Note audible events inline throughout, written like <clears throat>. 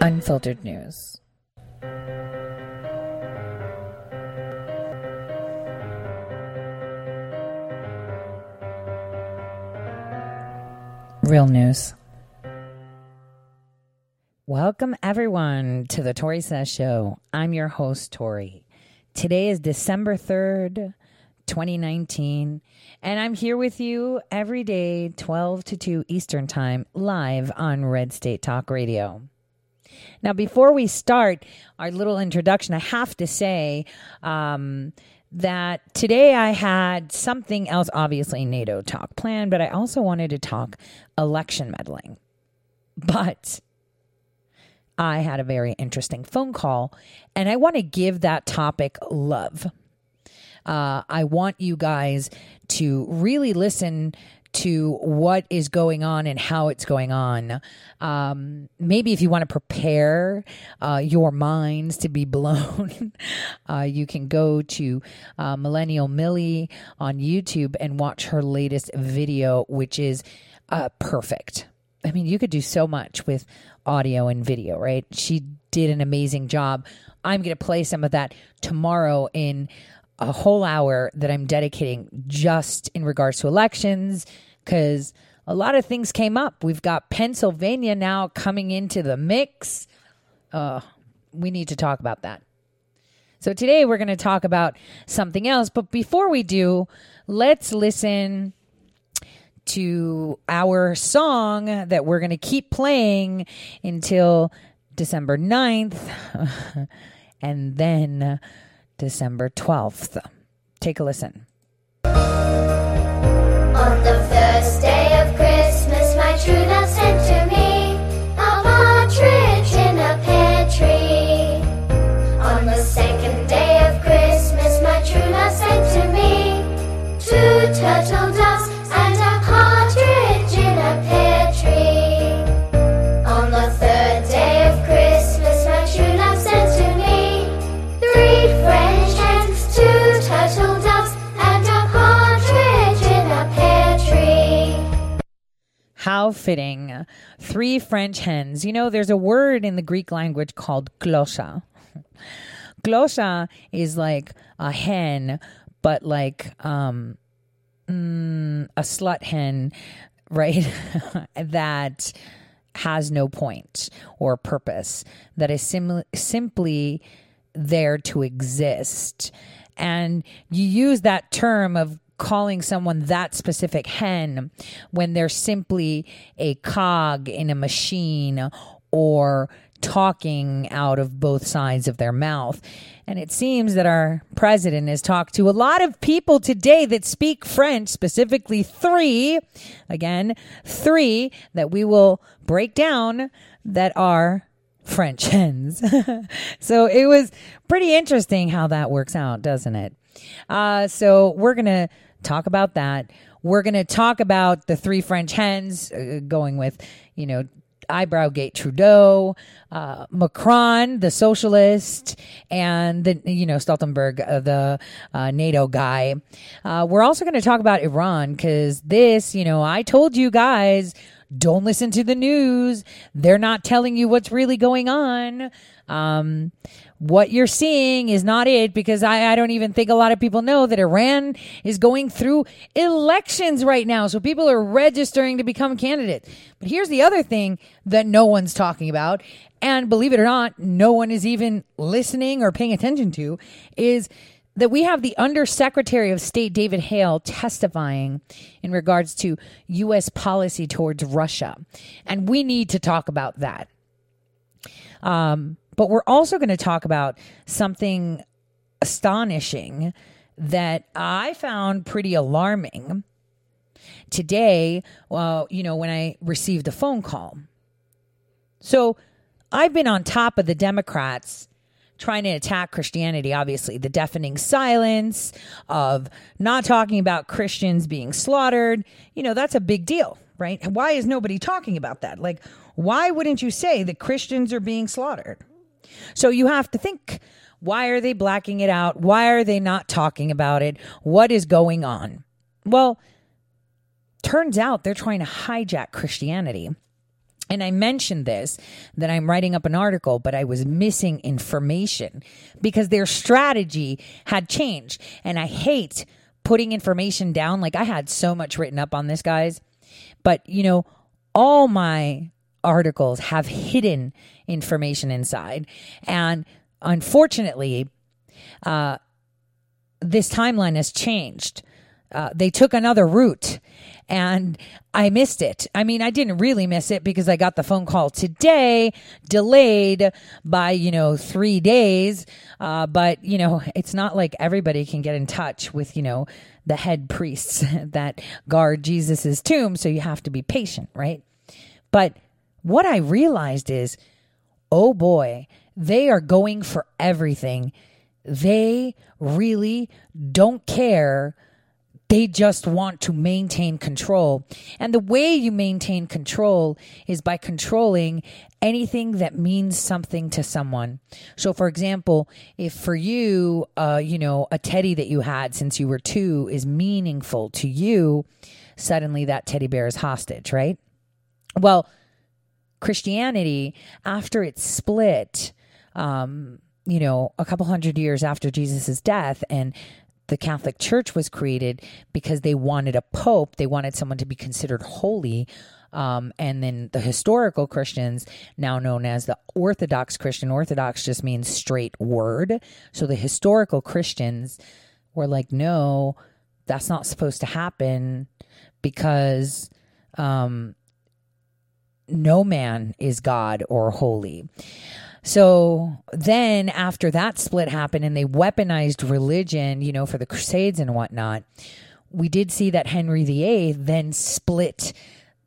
unfiltered news. Real news. Welcome, everyone, to the Tori Says Show. I'm your host, Tori. Today is December 3rd, 2019, and I'm here with you every day, 12 to 2 Eastern Time, live on Red State Talk Radio. Now, before we start our little introduction, I have to say um, that today I had something else, obviously NATO talk planned, but I also wanted to talk election meddling. But I had a very interesting phone call, and I want to give that topic love. Uh, I want you guys to really listen to what is going on and how it's going on. Um, maybe if you want to prepare uh, your minds to be <laughs> blown, uh, you can go to uh, Millennial Millie on YouTube and watch her latest video, which is uh, perfect. I mean, you could do so much with audio and video, right? She did an amazing job. I'm going to play some of that tomorrow in a whole hour that I'm dedicating just in regards to elections because a lot of things came up. We've got Pennsylvania now coming into the mix. Uh, we need to talk about that. So today we're going to talk about something else. But before we do, let's listen to our song that we're going to keep playing until December 9th <laughs> and then December 12th. Take a listen. On the first day of Christmas, my true love sent to me a partridge in a pear tree. On the second day of Christmas, my true love sent to me two turtle doves How fitting. Three French hens. You know, there's a word in the Greek language called glosha. glosha <laughs> is like a hen, but like um, mm, a slut hen, <laughs> right? <laughs> that has no point or purpose, that is sim- simply there to exist. And you use that term of calling someone that specific hen when they're simply a cog in a machine or talking out of both sides of their mouth. And it seems that our president has talked to a lot of people today that speak French, specifically three, again, three that we will break down that are French hens. <laughs> so it was pretty interesting how that works out, doesn't it? Uh, so we're going to talk about that. We're going to talk about the three French hens uh, going with, you know, eyebrow gate Trudeau, uh, Macron, the socialist, and the you know Stoltenberg, uh, the uh, NATO guy. Uh, we're also going to talk about Iran because this, you know, I told you guys. Don't listen to the news. They're not telling you what's really going on. Um, what you're seeing is not it because I, I don't even think a lot of people know that Iran is going through elections right now. So people are registering to become candidates. But here's the other thing that no one's talking about. And believe it or not, no one is even listening or paying attention to is that we have the Undersecretary of State David Hale testifying in regards to U.S. policy towards Russia. And we need to talk about that. Um, but we're also going to talk about something astonishing that I found pretty alarming. today, well, you know, when I received a phone call. So I've been on top of the Democrats trying to attack Christianity, obviously, the deafening silence of not talking about Christians being slaughtered. You know, that's a big deal, right? Why is nobody talking about that? Like, why wouldn't you say that Christians are being slaughtered? So you have to think why are they blacking it out? Why are they not talking about it? What is going on? Well, turns out they're trying to hijack Christianity. And I mentioned this that I'm writing up an article, but I was missing information because their strategy had changed. And I hate putting information down. Like I had so much written up on this, guys. But, you know, all my articles have hidden information inside. And unfortunately, uh, this timeline has changed. Uh, they took another route and I missed it. I mean, I didn't really miss it because I got the phone call today, delayed by, you know, three days. Uh, but, you know, it's not like everybody can get in touch with, you know, the head priests <laughs> that guard Jesus's tomb. So you have to be patient, right? But what I realized is, oh boy, they are going for everything. They really don't care. They just want to maintain control. And the way you maintain control is by controlling anything that means something to someone. So, for example, if for you, uh, you know, a teddy that you had since you were two is meaningful to you, suddenly that teddy bear is hostage, right? Well, Christianity, after it split, um, you know, a couple hundred years after Jesus' death, and the Catholic Church was created because they wanted a pope, they wanted someone to be considered holy. Um, and then the historical Christians, now known as the Orthodox Christian, Orthodox just means straight word. So the historical Christians were like, no, that's not supposed to happen because um, no man is God or holy. So then, after that split happened and they weaponized religion, you know, for the Crusades and whatnot, we did see that Henry VIII then split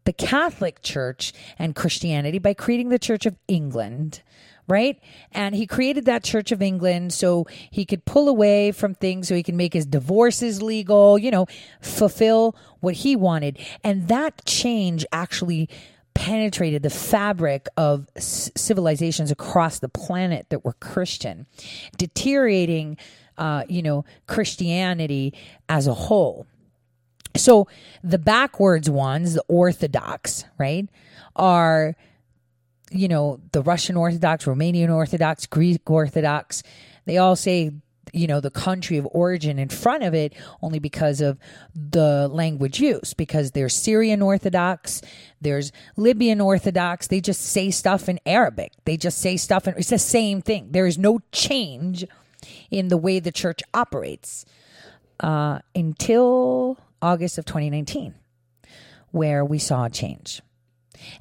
the Catholic Church and Christianity by creating the Church of England. Right. And he created that Church of England so he could pull away from things so he can make his divorces legal, you know, fulfill what he wanted. And that change actually penetrated the fabric of civilizations across the planet that were Christian, deteriorating, uh, you know, Christianity as a whole. So the backwards ones, the Orthodox, right, are, you know, the Russian Orthodox, Romanian Orthodox, Greek Orthodox. They all say you know the country of origin in front of it only because of the language use because there's Syrian Orthodox there's Libyan Orthodox. They just say stuff in Arabic. They just say stuff and it's the same thing. There is no change in the way the church operates uh, until August of 2019 where we saw a change.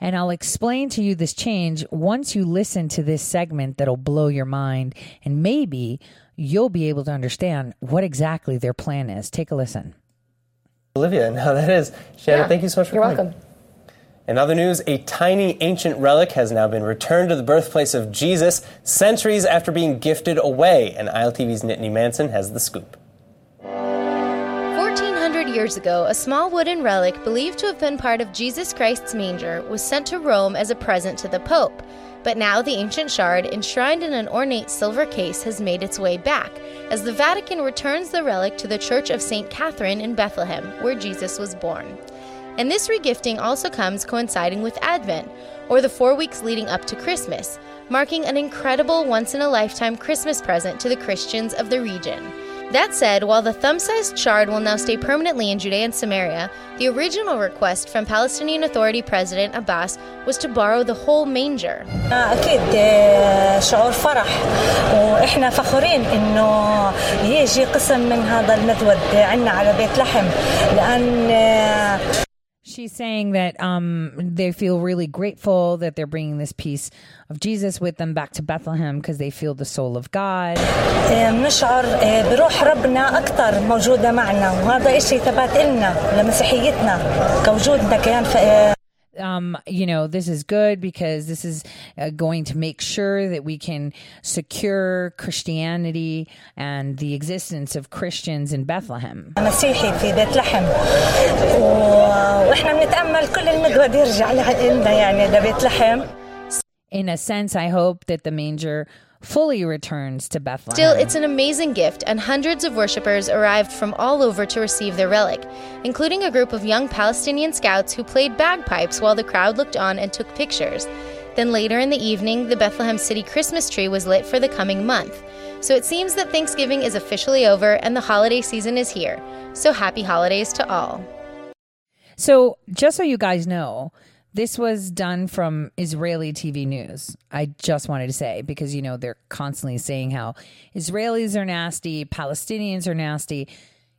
And I'll explain to you this change once you listen to this segment that'll blow your mind and maybe you'll be able to understand what exactly their plan is. Take a listen. Olivia, now that is. Shannon, Yeah, thank you so much for coming. You're coming. welcome. In other news, a tiny ancient relic has now been returned to the birthplace of Jesus centuries after being gifted away. And ILTV's Nittany Manson has the scoop. 1400 years ago, a small wooden relic believed to have been part of Jesus Christ's manger was sent to Rome as a present to the Pope. But now the ancient shard, enshrined in an ornate silver case, has made its way back as the Vatican returns the relic to the Church of St. Catherine in Bethlehem, where Jesus was born. And this regifting also comes coinciding with Advent, or the four weeks leading up to Christmas, marking an incredible once in a lifetime Christmas present to the Christians of the region. That said, while the thumb sized shard will now stay permanently in Judea and Samaria, the original request from Palestinian Authority President Abbas was to borrow the whole manger. أكيد آه، شعور فرح وإحنا فخورين إنه يجي قسم من هذا المذود عنا على بيت لحم لأن آه، She's saying that um, they feel really grateful that they're bringing this piece of Jesus with them back to Bethlehem because they feel the soul of God. آه، بنشعر آه، بروح ربنا أكثر موجودة معنا وهذا إشي ثبات إلنا لمسيحيتنا كوجودنا كيان ف- آه، um, you know, this is good because this is uh, going to make sure that we can secure Christianity and the existence of Christians in Bethlehem. مسيحي في بيت لحم و- واحنا بنتامل كل المدود يرجع لنا يعني لبيت لحم In a sense, I hope that the manger fully returns to Bethlehem. Still, it's an amazing gift, and hundreds of worshippers arrived from all over to receive their relic, including a group of young Palestinian scouts who played bagpipes while the crowd looked on and took pictures. Then later in the evening, the Bethlehem City Christmas tree was lit for the coming month. So it seems that Thanksgiving is officially over and the holiday season is here. So happy holidays to all. So, just so you guys know, this was done from Israeli TV news. I just wanted to say because you know they're constantly saying how Israelis are nasty, Palestinians are nasty.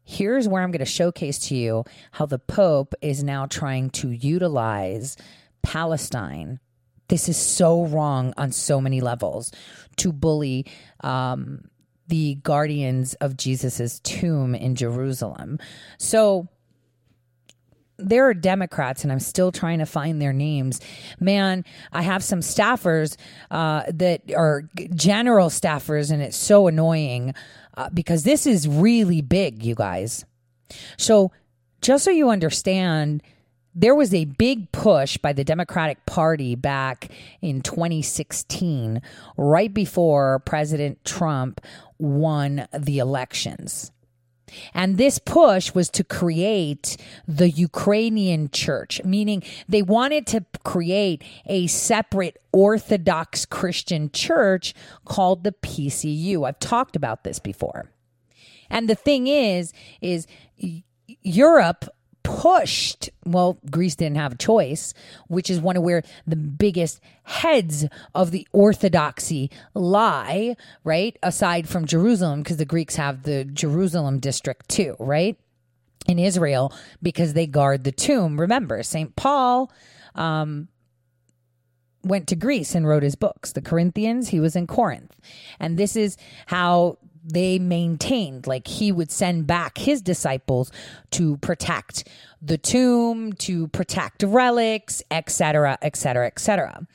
Here's where I'm going to showcase to you how the Pope is now trying to utilize Palestine. This is so wrong on so many levels to bully um, the guardians of Jesus's tomb in Jerusalem. So, there are Democrats, and I'm still trying to find their names. Man, I have some staffers uh, that are general staffers, and it's so annoying uh, because this is really big, you guys. So, just so you understand, there was a big push by the Democratic Party back in 2016, right before President Trump won the elections. And this push was to create the Ukrainian church, meaning they wanted to create a separate Orthodox Christian church called the PCU. I've talked about this before. And the thing is, is Europe pushed, well, Greece didn't have a choice, which is one of where the biggest heads of the orthodoxy lie, right? Aside from Jerusalem, because the Greeks have the Jerusalem district too, right? In Israel, because they guard the tomb. Remember, St. Paul um, went to Greece and wrote his books. The Corinthians, he was in Corinth. And this is how they maintained like he would send back his disciples to protect the tomb to protect relics etc etc etc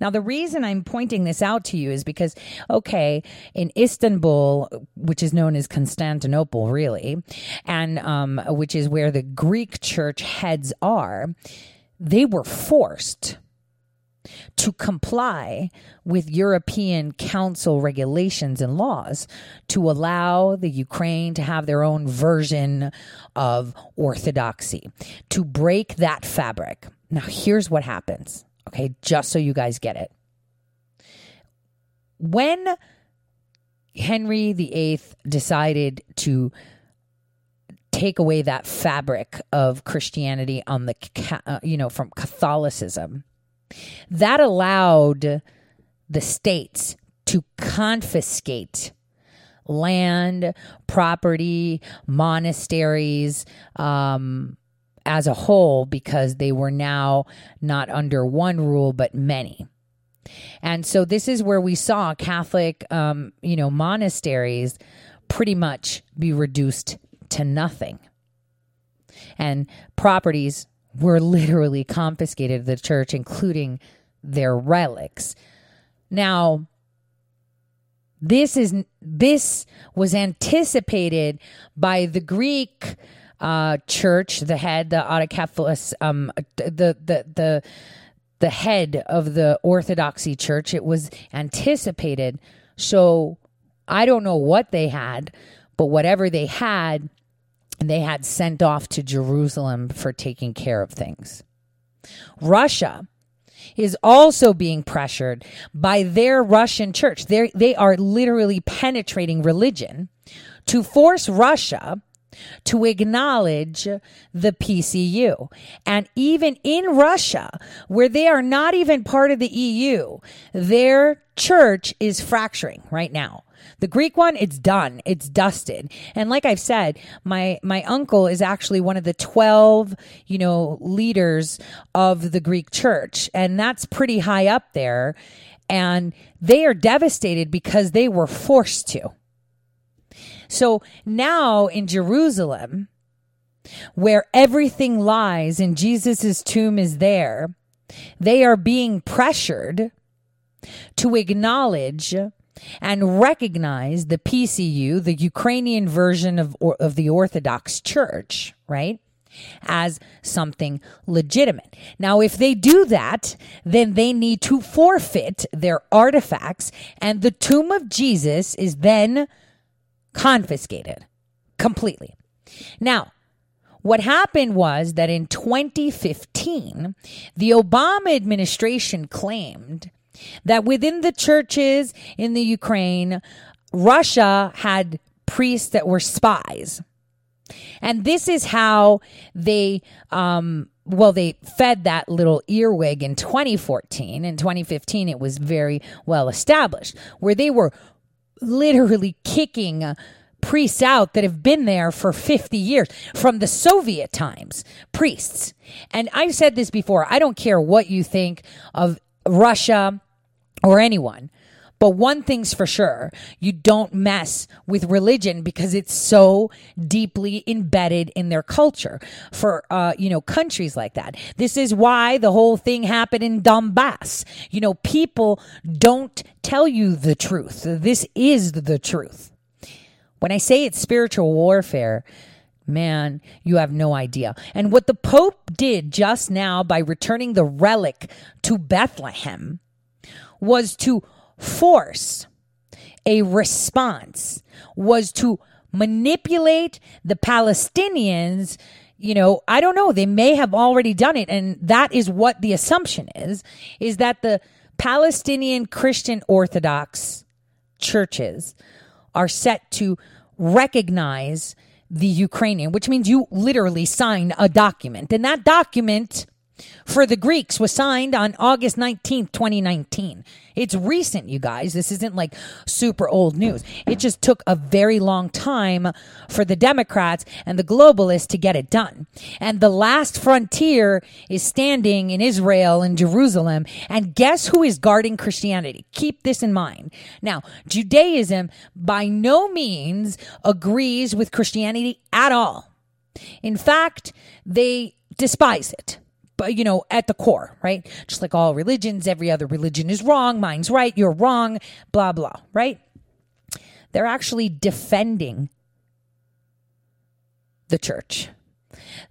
now the reason i'm pointing this out to you is because okay in istanbul which is known as constantinople really and um, which is where the greek church heads are they were forced to comply with European Council regulations and laws to allow the Ukraine to have their own version of orthodoxy, to break that fabric. Now, here's what happens, okay, just so you guys get it. When Henry VIII decided to take away that fabric of Christianity on the, uh, you know, from Catholicism, that allowed the states to confiscate land, property, monasteries um, as a whole because they were now not under one rule but many. And so this is where we saw Catholic, um, you know, monasteries pretty much be reduced to nothing. And properties were literally confiscated to the church, including their relics. Now, this is this was anticipated by the Greek uh, church, the head, the autocephalous, um, the the the the head of the Orthodoxy Church. It was anticipated. So I don't know what they had, but whatever they had, they had sent off to Jerusalem for taking care of things. Russia is also being pressured by their Russian church. They're, they are literally penetrating religion to force Russia to acknowledge the PCU. And even in Russia, where they are not even part of the EU, their church is fracturing right now. The Greek one, it's done. It's dusted. And like I've said, my my uncle is actually one of the 12, you know, leaders of the Greek church, and that's pretty high up there. And they are devastated because they were forced to. So now in Jerusalem, where everything lies and Jesus' tomb is there, they are being pressured to acknowledge and recognize the PCU, the Ukrainian version of, of the Orthodox Church, right? As something legitimate. Now, if they do that, then they need to forfeit their artifacts, and the tomb of Jesus is then confiscated completely. Now, what happened was that in 2015, the Obama administration claimed that within the churches in the Ukraine, Russia had priests that were spies. And this is how they, um, well, they fed that little earwig in 2014. In 2015, it was very well established, where they were literally kicking priests out that have been there for 50 years from the Soviet times, priests. And I've said this before I don't care what you think of Russia or anyone. But one thing's for sure, you don't mess with religion because it's so deeply embedded in their culture for, uh, you know, countries like that. This is why the whole thing happened in Donbass. You know, people don't tell you the truth. This is the truth. When I say it's spiritual warfare, Man, you have no idea. And what the Pope did just now by returning the relic to Bethlehem was to force a response, was to manipulate the Palestinians. You know, I don't know. They may have already done it. And that is what the assumption is, is that the Palestinian Christian Orthodox churches are set to recognize the Ukrainian, which means you literally sign a document. And that document for the Greeks was signed on August 19th, 2019. It's recent, you guys. This isn't like super old news. It just took a very long time for the Democrats and the globalists to get it done. And the last frontier is standing in Israel and Jerusalem. And guess who is guarding Christianity? Keep this in mind. Now, Judaism by no means agrees with Christianity at all. In fact, they despise it but you know, at the core, right? Just like all religions, every other religion is wrong, mine's right, you're wrong, blah, blah, right? They're actually defending the church.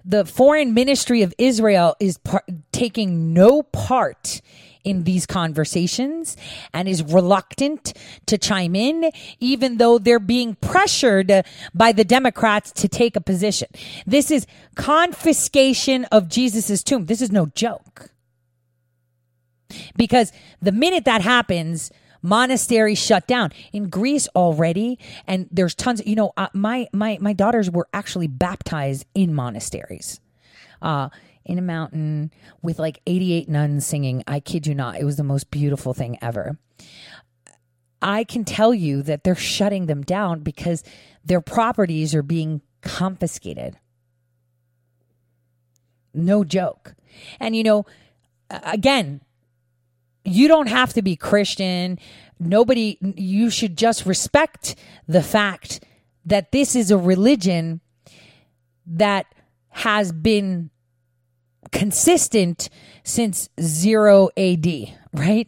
The foreign ministry of Israel is par- taking no part in these conversations and is reluctant to chime in, even though they're being pressured by the Democrats to take a position. This is confiscation of Jesus' tomb. This is no joke. Because the minute that happens, monasteries shut down in Greece already, and there's tons. You know, uh, my my my daughters were actually baptized in monasteries. Uh, in a mountain with like 88 nuns singing. I kid you not. It was the most beautiful thing ever. I can tell you that they're shutting them down because their properties are being confiscated. No joke. And you know, again, you don't have to be Christian. Nobody, you should just respect the fact that this is a religion that has been consistent since 0 AD, right?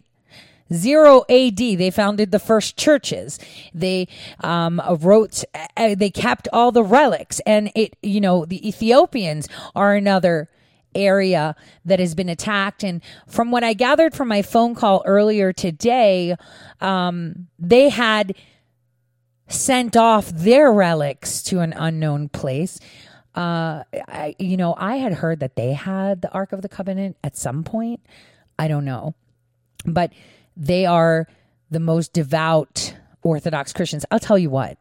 Zero AD, they founded the first churches. They um, wrote, uh, they kept all the relics, and it, you know, the Ethiopians are another area that has been attacked. And from what I gathered from my phone call earlier today, um, they had sent off their relics to an unknown place. Uh, I, you know, I had heard that they had the Ark of the Covenant at some point. I don't know, but they are the most devout Orthodox Christians. I'll tell you what,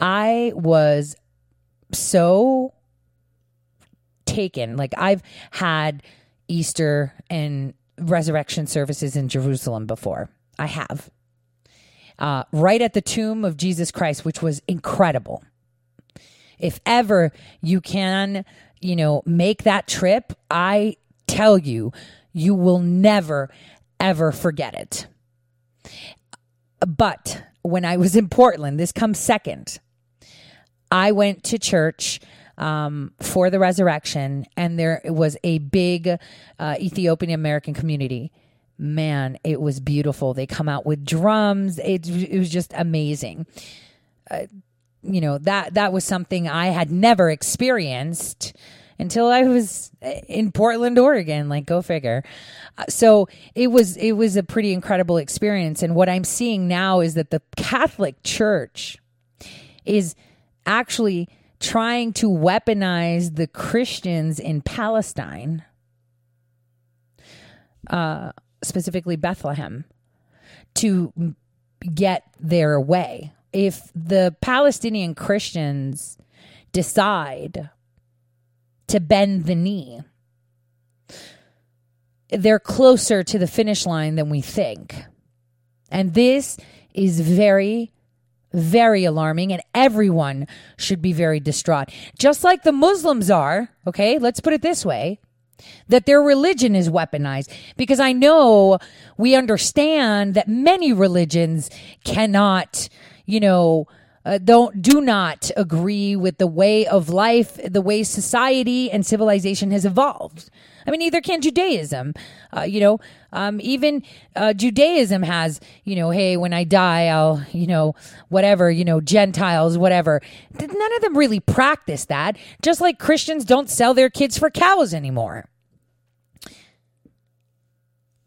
I was so taken. Like I've had Easter and resurrection services in Jerusalem before. I have. Uh, right at the tomb of Jesus Christ, which was incredible. If ever you can, you know, make that trip, I tell you, you will never, ever forget it. But when I was in Portland, this comes second. I went to church um, for the resurrection, and there was a big uh, Ethiopian American community. Man, it was beautiful. They come out with drums. It, it was just amazing. Uh, you know that that was something I had never experienced until I was in Portland, Oregon. Like, go figure. Uh, so it was it was a pretty incredible experience. And what I'm seeing now is that the Catholic Church is actually trying to weaponize the Christians in Palestine, uh, specifically Bethlehem, to get their way. If the Palestinian Christians decide to bend the knee, they're closer to the finish line than we think. And this is very, very alarming, and everyone should be very distraught. Just like the Muslims are, okay? Let's put it this way that their religion is weaponized because I know we understand that many religions cannot, you know, uh, don't do not agree with the way of life, the way society and civilization has evolved. I mean, neither can Judaism. Uh, you know, um, even uh, Judaism has, you know, hey, when I die, I'll, you know, whatever, you know, Gentiles, whatever. None of them really practice that. Just like Christians don't sell their kids for cows anymore.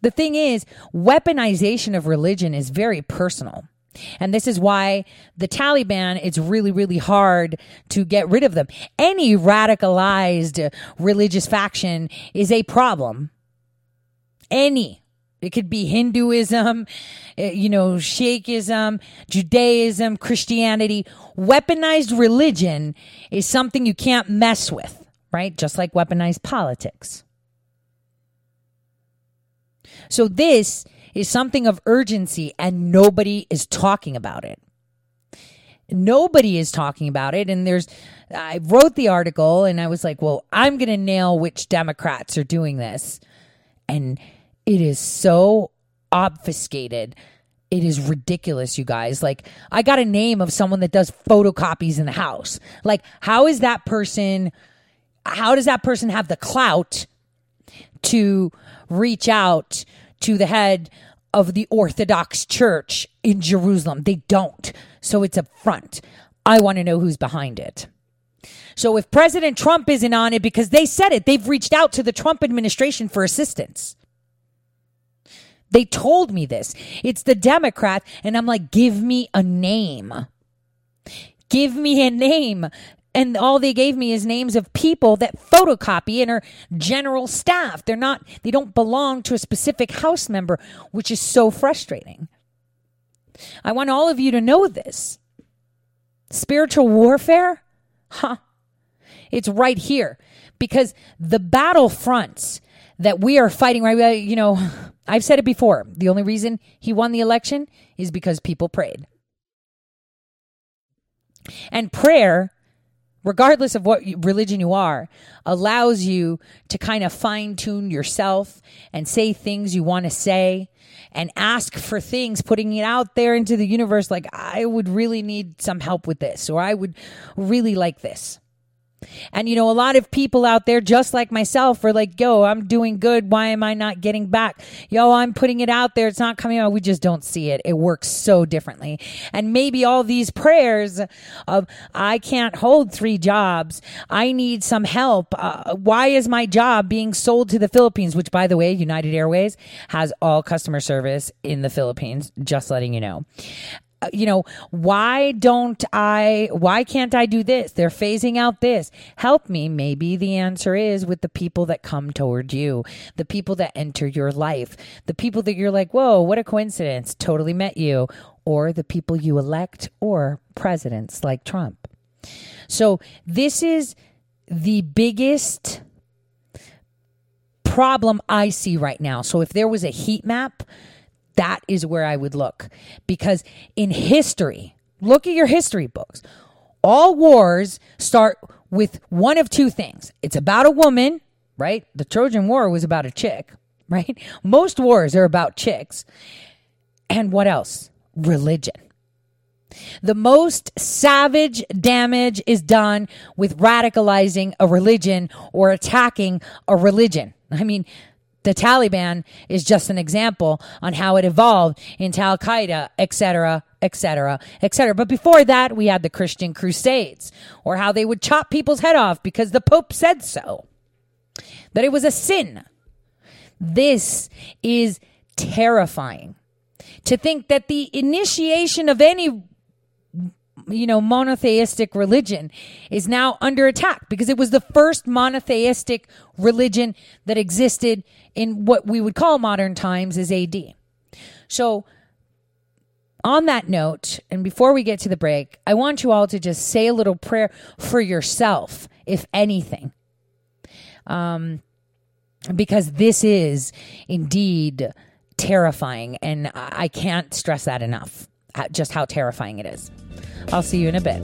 The thing is, weaponization of religion is very personal. And this is why the Taliban, it's really, really hard to get rid of them. Any radicalized religious faction is a problem. Any. It could be Hinduism, eh, you know, Sheikhism, Judaism, Christianity. Weaponized religion is something you can't mess with, right? Just like weaponized politics. So this is something of urgency and nobody is talking about it. Nobody is talking about it. And there's, I wrote the article and I was like, well, I'm going to nail which Democrats are doing this. And it is so obfuscated. It is ridiculous, you guys. Like, I got a name of someone that does photocopies in the house. Like, how is that person, how does that person have the clout to reach out to the head of the Orthodox Church in Jerusalem. They don't. So it's a front. I want to know who's behind it. So if President Trump isn't on it because they said it, they've reached out to the Trump administration for assistance. They told me this. It's the Democrat. And I'm like, give me a name. Give me a name and all they gave me is names of people that photocopy and are general staff. They're not, they don't belong to a specific house member, which is so frustrating. I want all of you to know this. Spiritual warfare? Huh. It's right here because the battle fronts that we are fighting right you know I've said it before the only reason he won the election is because people prayed and prayer regardless of what religion you are, allows you to kind of fine tune yourself and say things you want to say and ask for things, putting it out there into the universe like, I would really need some help with this, or I would really like this. And you know, a lot of people out there, just like myself, are like, yo, I'm doing good. Why am I not getting back? Yo, I'm putting it out there. It's not coming out. We just don't see it. It works so differently. And maybe all these prayers of, I can't hold three jobs. I need some help. Uh, why is my job being sold to the Philippines? Which, by the way, United Airways has all customer service in the Philippines. Just letting you know Uh, you know, why don't I, why can't I do this? They're phasing out this. Help me. Maybe the answer is with the people that come toward you, the people that enter your life, the people that you're like, whoa, what a coincidence. Totally met you. Or the people you elect or presidents like Trump. So this is the biggest problem I see right now. So if there was a heat map, that is where I would look. Because in history, look at your history books. All wars start with one of two things. It's about a woman, right? The Trojan War was about a chick, <laughs> right? Most wars are about chicks. And what else? Religion. The most savage damage is done with radicalizing a religion or attacking a religion. I mean, the Taliban is just an example on how it evolved into Al Qaeda, etc., etc., etc. But before that, we had the Christian Crusades, or how they would chop people's head off because the Pope said so, that it was a sin. This is terrifying. To think that the initiation of any you know, monotheistic religion is now under attack because it was the first monotheistic religion that existed in what we would call modern times is AD. So, on that note, and before we get to the break, I want you all to just say a little prayer for yourself, if anything. Um, because this is indeed terrifying, and I can't stress that enough, uh, just how terrifying it is. I'll see you in a bit.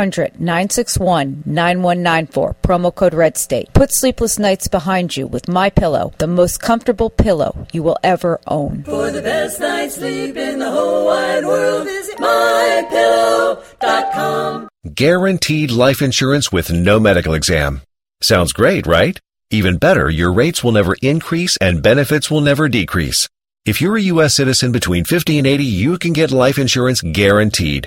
1-800-961-9194. Promo code Red State. Put sleepless nights behind you with My Pillow, the most comfortable pillow you will ever own. For the best night's sleep in the whole wide world, visit mypillow.com. Guaranteed life insurance with no medical exam. Sounds great, right? Even better, your rates will never increase and benefits will never decrease. If you're a U.S. citizen between 50 and 80, you can get life insurance guaranteed.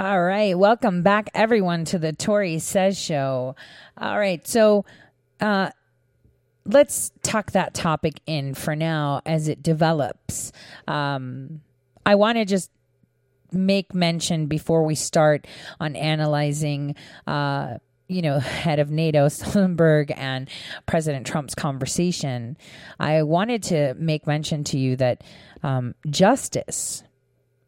All right. Welcome back, everyone, to the Tori Says Show. All right. So, uh, let's tuck that topic in for now as it develops. Um, I want to just make mention before we start on analyzing. Uh, you know, head of NATO, <laughs> Stoltenberg, and President Trump's conversation, I wanted to make mention to you that um, justice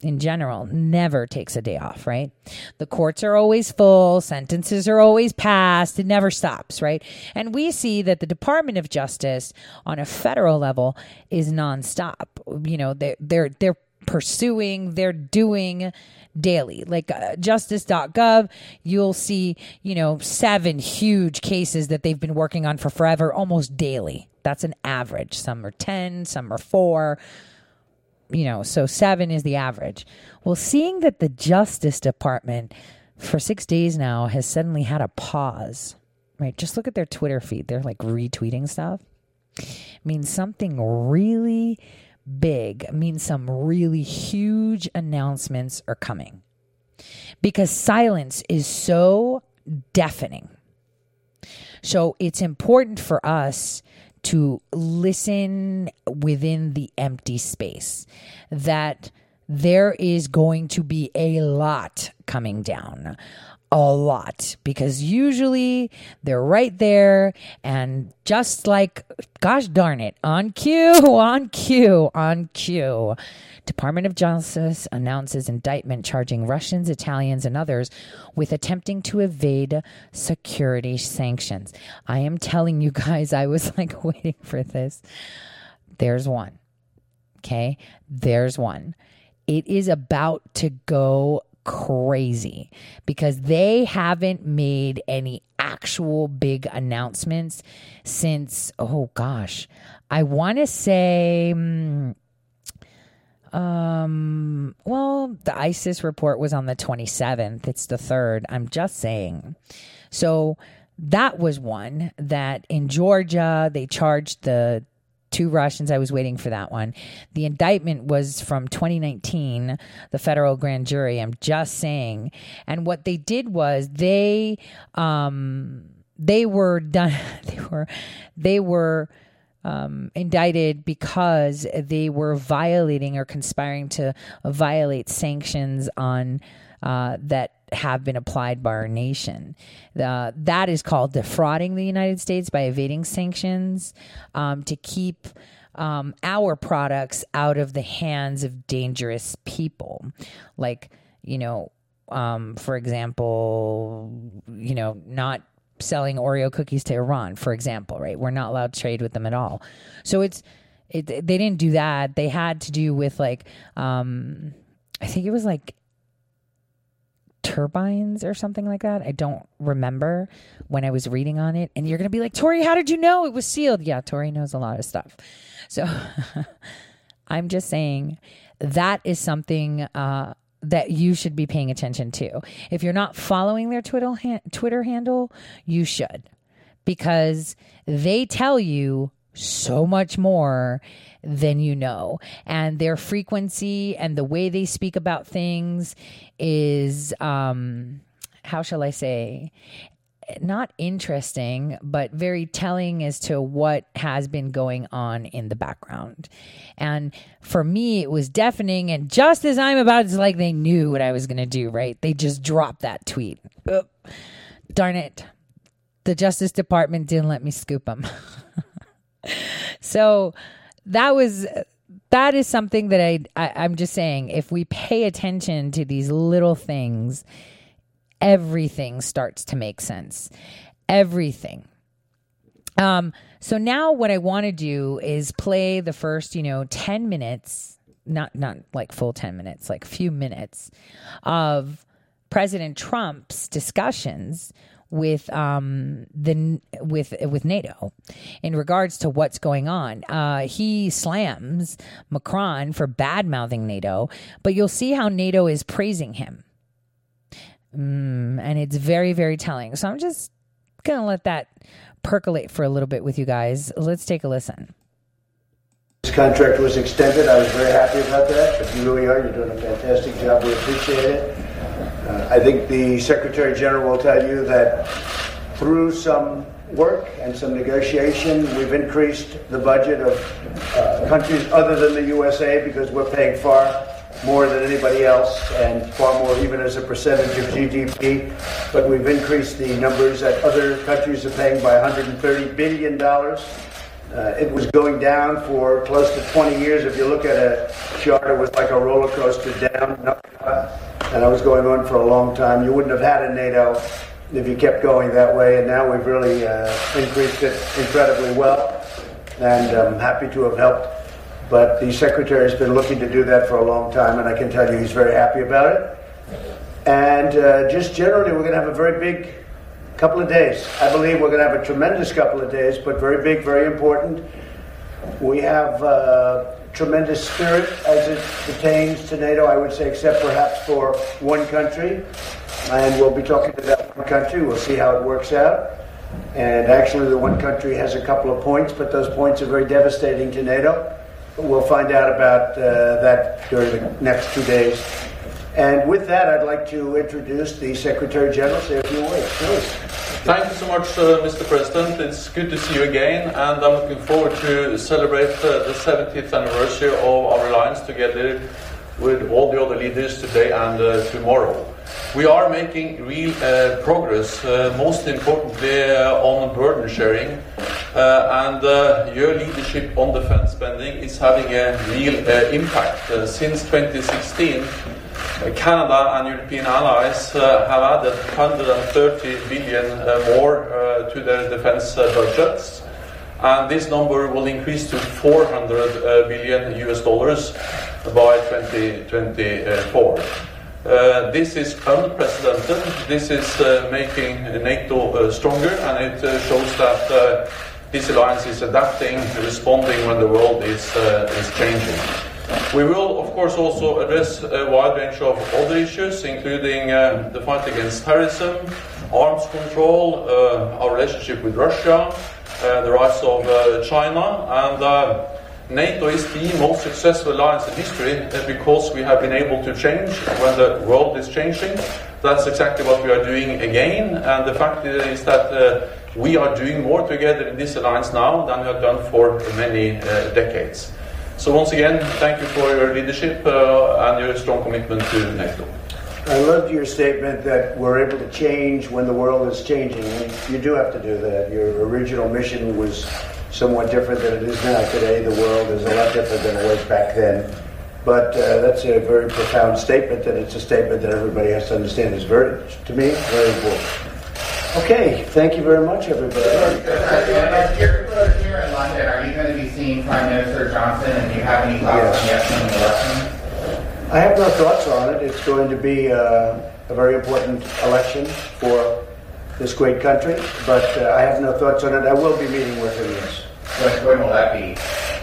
in general never takes a day off, right? The courts are always full, sentences are always passed, it never stops, right? And we see that the Department of Justice on a federal level is nonstop. You know, they're they're they're pursuing, they're doing daily. Like uh, justice.gov, you'll see, you know, seven huge cases that they've been working on for forever almost daily. That's an average. Some are 10, some are 4 you know, so seven is the average. Well, seeing that the Justice Department for six days now has suddenly had a pause, right? Just look at their Twitter feed. They're like retweeting stuff. means something really big, means some really huge announcements are coming. Because silence is so deafening. So it's important for us to listen within the empty space that there is going to be a lot coming down a lot because usually they're right there and just like gosh darn it on cue <laughs> on cue on cue department of justice announces indictment charging russians italians and others with attempting to evade security sanctions. I am telling you guys i was <laughs> like waiting for this. There's one okay? There's one. It is about to go crazy because they haven't made any actual big announcements since oh gosh i want to say mm, um well the isis report was on the 27th it's the 3rd i'm just saying so that was one that in georgia they charged the two Russians. I was waiting for that one. The indictment was from 2019, the federal grand jury. I'm just saying. And what they did was they um, they were done. <laughs> They were they were. Um, indicted because they were violating or conspiring to violate sanctions on uh, that have been applied by our nation. Uh, that is called defrauding the United States by evading sanctions um, to keep um, our products out of the hands of dangerous people. Like, you know, um, for example, you know, not selling Oreo cookies to Iran, for example, right? We're not allowed to trade with them at all. So it's, it, they didn't do that. They had to do with like, um, I think it was like turbines or something like that. I don't remember when I was reading on it. And you're going to be like, Tori, how did you know it was sealed? Yeah, Tori knows a lot of stuff. So <laughs> I'm just saying that is something uh, that you should be paying attention to. If you're not following their Twitter, ha- Twitter handle, you should because they tell you so much more than you know. And their frequency and the way they speak about things is, um, how shall I say, not interesting, but very telling as to what has been going on in the background. And for me, it was deafening. And just as I'm about, it's like they knew what I was going to do, right? They just dropped that tweet. Darn it. The Justice Department didn't let me scoop them. <laughs> so that was that is something that I, I i'm just saying if we pay attention to these little things everything starts to make sense. Everything. Um so now what i want to do is play the first you know 10 minutes not not like full 10 minutes like few minutes of president trump's discussions with um, the with with NATO in regards to what's going on. Uh, he slams Macron for bad mouthing NATO, but you'll see how NATO is praising him, mm, and it's very very telling. So I'm just gonna let that percolate for a little bit with you guys. Let's take a listen. This contract was extended. I was very happy about that, you really are. You're doing a fantastic job. We appreciate it. Uh, I think the Secretary General will tell you that through some work and some negotiation, we've increased the budget of uh, countries other than the USA because we're paying far more than anybody else and far more even as a percentage of GDP. But we've increased the numbers that other countries are paying by $130 billion. Uh, it was going down for close to 20 years. If you look at a chart, it was like a roller coaster down, and I was going on for a long time. You wouldn't have had a NATO if you kept going that way, and now we've really uh, increased it incredibly well, and I'm happy to have helped. But the secretary has been looking to do that for a long time, and I can tell you he's very happy about it. And uh, just generally, we're going to have a very big couple of days. I believe we're going to have a tremendous couple of days, but very big, very important. We have uh, tremendous spirit as it pertains to NATO, I would say, except perhaps for one country. And we'll be talking to that one country. We'll see how it works out. And actually, the one country has a couple of points, but those points are very devastating to NATO. We'll find out about uh, that during the next two days. And with that, I'd like to introduce the Secretary General. Say a few words, please. Thank you so much, uh, Mr. President. It's good to see you again, and I'm looking forward to celebrate uh, the 70th anniversary of our alliance together with all the other leaders today and uh, tomorrow. We are making real uh, progress, uh, most importantly uh, on burden sharing, and your leadership on defense spending is having a real impact. since 2016, Canada and European allies uh, have added 130 billion uh, more uh, to their defense budgets, and this number will increase to 400 billion US dollars by 2024. Uh, this is unprecedented. This is uh, making NATO uh, stronger, and it shows that this alliance is adapting, responding when the world is, is changing. We will, of course, also address a wide range of other issues, including uh, the fight against terrorism, arms control, uh, our relationship with Russia, uh, the rise of uh, China, and uh, NATO is the most successful alliance in history uh, because we have been able to change when the world is changing. That's exactly what we are doing again, and the fact is that we are doing more together in this alliance now than we have done for many decades. So once again, thank you for your leadership uh, and your strong commitment to NATO. I loved your statement that we're able to change when the world is changing. You do have to do that. Your original mission was somewhat different than it is now. Today, the world is a lot different than it was back then. But uh, that's a very profound statement, and it's a statement that everybody has to understand is very, to me, very important. Okay, thank you very much, everybody. As you're here in London, are you going to be seeing Prime Minister Johnson, and do you have any thoughts on the upcoming election? I have no thoughts on it. It's going to be uh, a very important election for this great country, but uh, I have no thoughts on it. I will be meeting with him, yes. When will that be?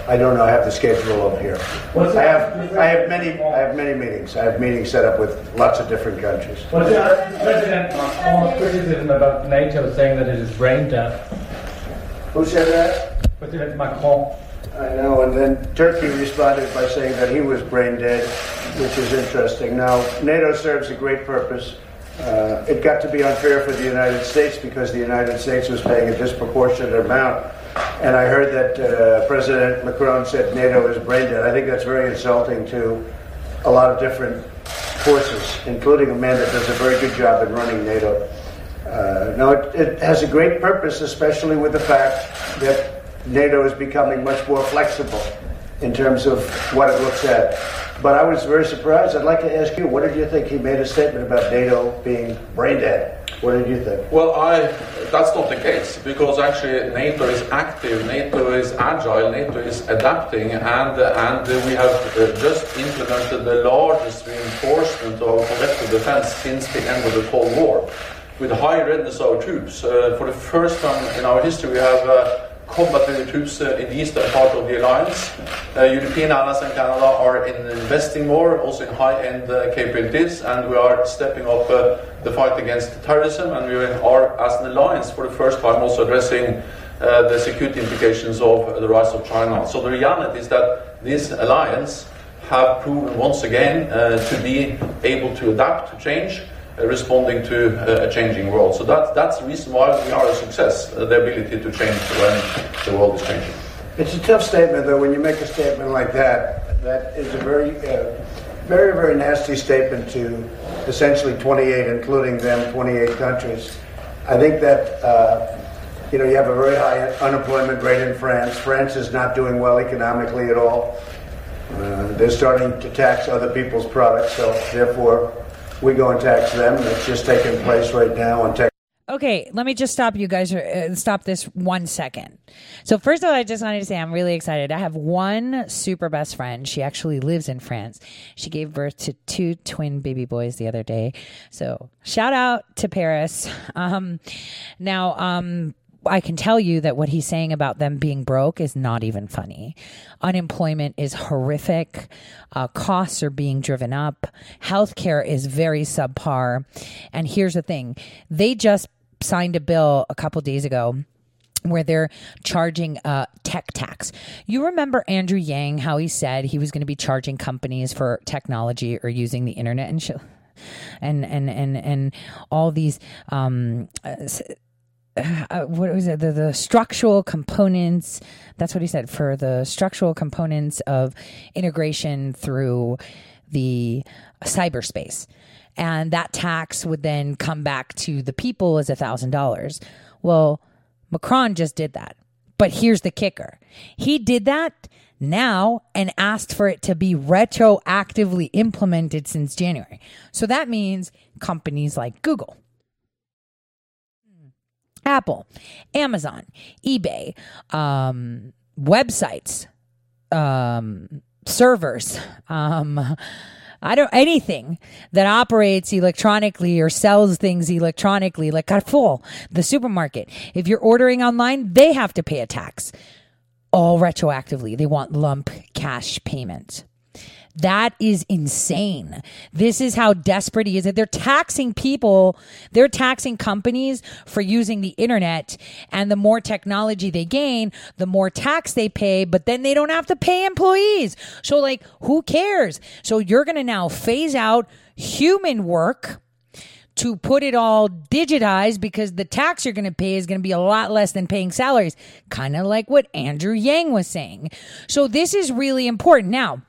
I don't know. I have the schedule up here. I have I have many I have many meetings. I have meetings set up with lots of different countries. What's President Macron's criticism about NATO, saying that it is brain dead? Who said that? President Macron. I know, and then Turkey responded by saying that he was brain dead, which is interesting. Now, NATO serves a great purpose. Uh, it got to be unfair for the United States because the United States was paying a disproportionate amount and I heard that uh, President Macron said NATO is brain dead. I think that's very insulting to a lot of different forces, including a man that does a very good job in running NATO. Uh, no, it, it has a great purpose, especially with the fact that NATO is becoming much more flexible in terms of what it looks at. But I was very surprised. I'd like to ask you, what did you think? He made a statement about NATO being brain dead. What did you think? Well, I that's not the case because actually NATO is active, NATO is agile, NATO is adapting, and and we have uh, just implemented the largest reinforcement of collective defense since the end of the Cold War, with high readiness of our troops. Uh, for the first time in our history, we have. Uh, combat troops uh, in the eastern part of the alliance. Uh, European allies and Canada are in investing more, also in high-end uh, capabilities, and we are stepping up the fight against terrorism, and we are, as an alliance, for the first time, also addressing the security implications of the rise of China. So the reality is that this alliance have proven once again to be able to adapt to change responding to uh, a changing world. So that, that's the reason why we are a success, uh, the ability to change when the world is changing. It's a tough statement, though, when you make a statement like that. That is a very, uh, very, very nasty statement to essentially 28, including them, 28 countries. I think that uh, You know, you have a very high unemployment rate in France. France is not doing well economically at all. Uh, they're starting to tax other people's products, so therefore we go and tax them. That's just taking place right now on tax. Okay, let me just stop you guys. Uh, stop this one second. So first of all, I just wanted to say I'm really excited. I have one super best friend. She actually lives in France. She gave birth to two twin baby boys the other day. So shout out to Paris. <laughs> Um, now, um, I can tell you that what he's saying about them being broke is not even funny. Unemployment is horrific. Uh, costs are being driven up. Healthcare is very subpar. And here's the thing they just signed a bill a couple days ago where they're charging a tech tax. You remember Andrew Yang, how he said he was going to be charging companies for technology or using the internet and. And, and, and, and all these, um, <sighs> uh, what was it? The, the structural components. That's what he said for the structural components of integration through the cyberspace. And that tax would then come back to the people as a thousand dollars. Well, Macron just did that. But here's the kicker. He did that now and asked for it to be retroactively implemented since January. So that means companies like Google, Apple, Amazon, eBay, um, websites, um, servers, um, I don't anything that operates electronically or sells things electronically, like Carrefour, the supermarket. If you're ordering online, they have to pay a tax, all retroactively. They want lump cash payment. That is insane. This is how desperate he is. They're taxing people, they're taxing companies for using the internet. And the more technology they gain, the more tax they pay, but then they don't have to pay employees. So, like, who cares? So, you're going to now phase out human work to put it all digitized because the tax you're going to pay is going to be a lot less than paying salaries. Kind of like what Andrew Yang was saying. So, this is really important. Now,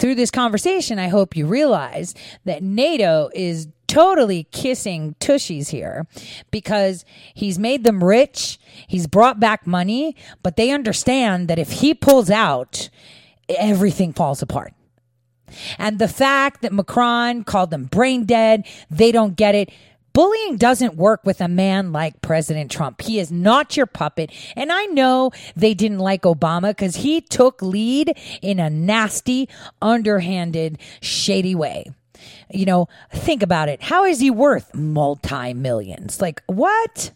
through this conversation, I hope you realize that NATO is totally kissing tushies here because he's made them rich. He's brought back money, but they understand that if he pulls out, everything falls apart. And the fact that Macron called them brain dead, they don't get it. Bullying doesn't work with a man like President Trump. He is not your puppet. And I know they didn't like Obama because he took lead in a nasty, underhanded, shady way. You know, think about it. How is he worth multi millions? Like, what?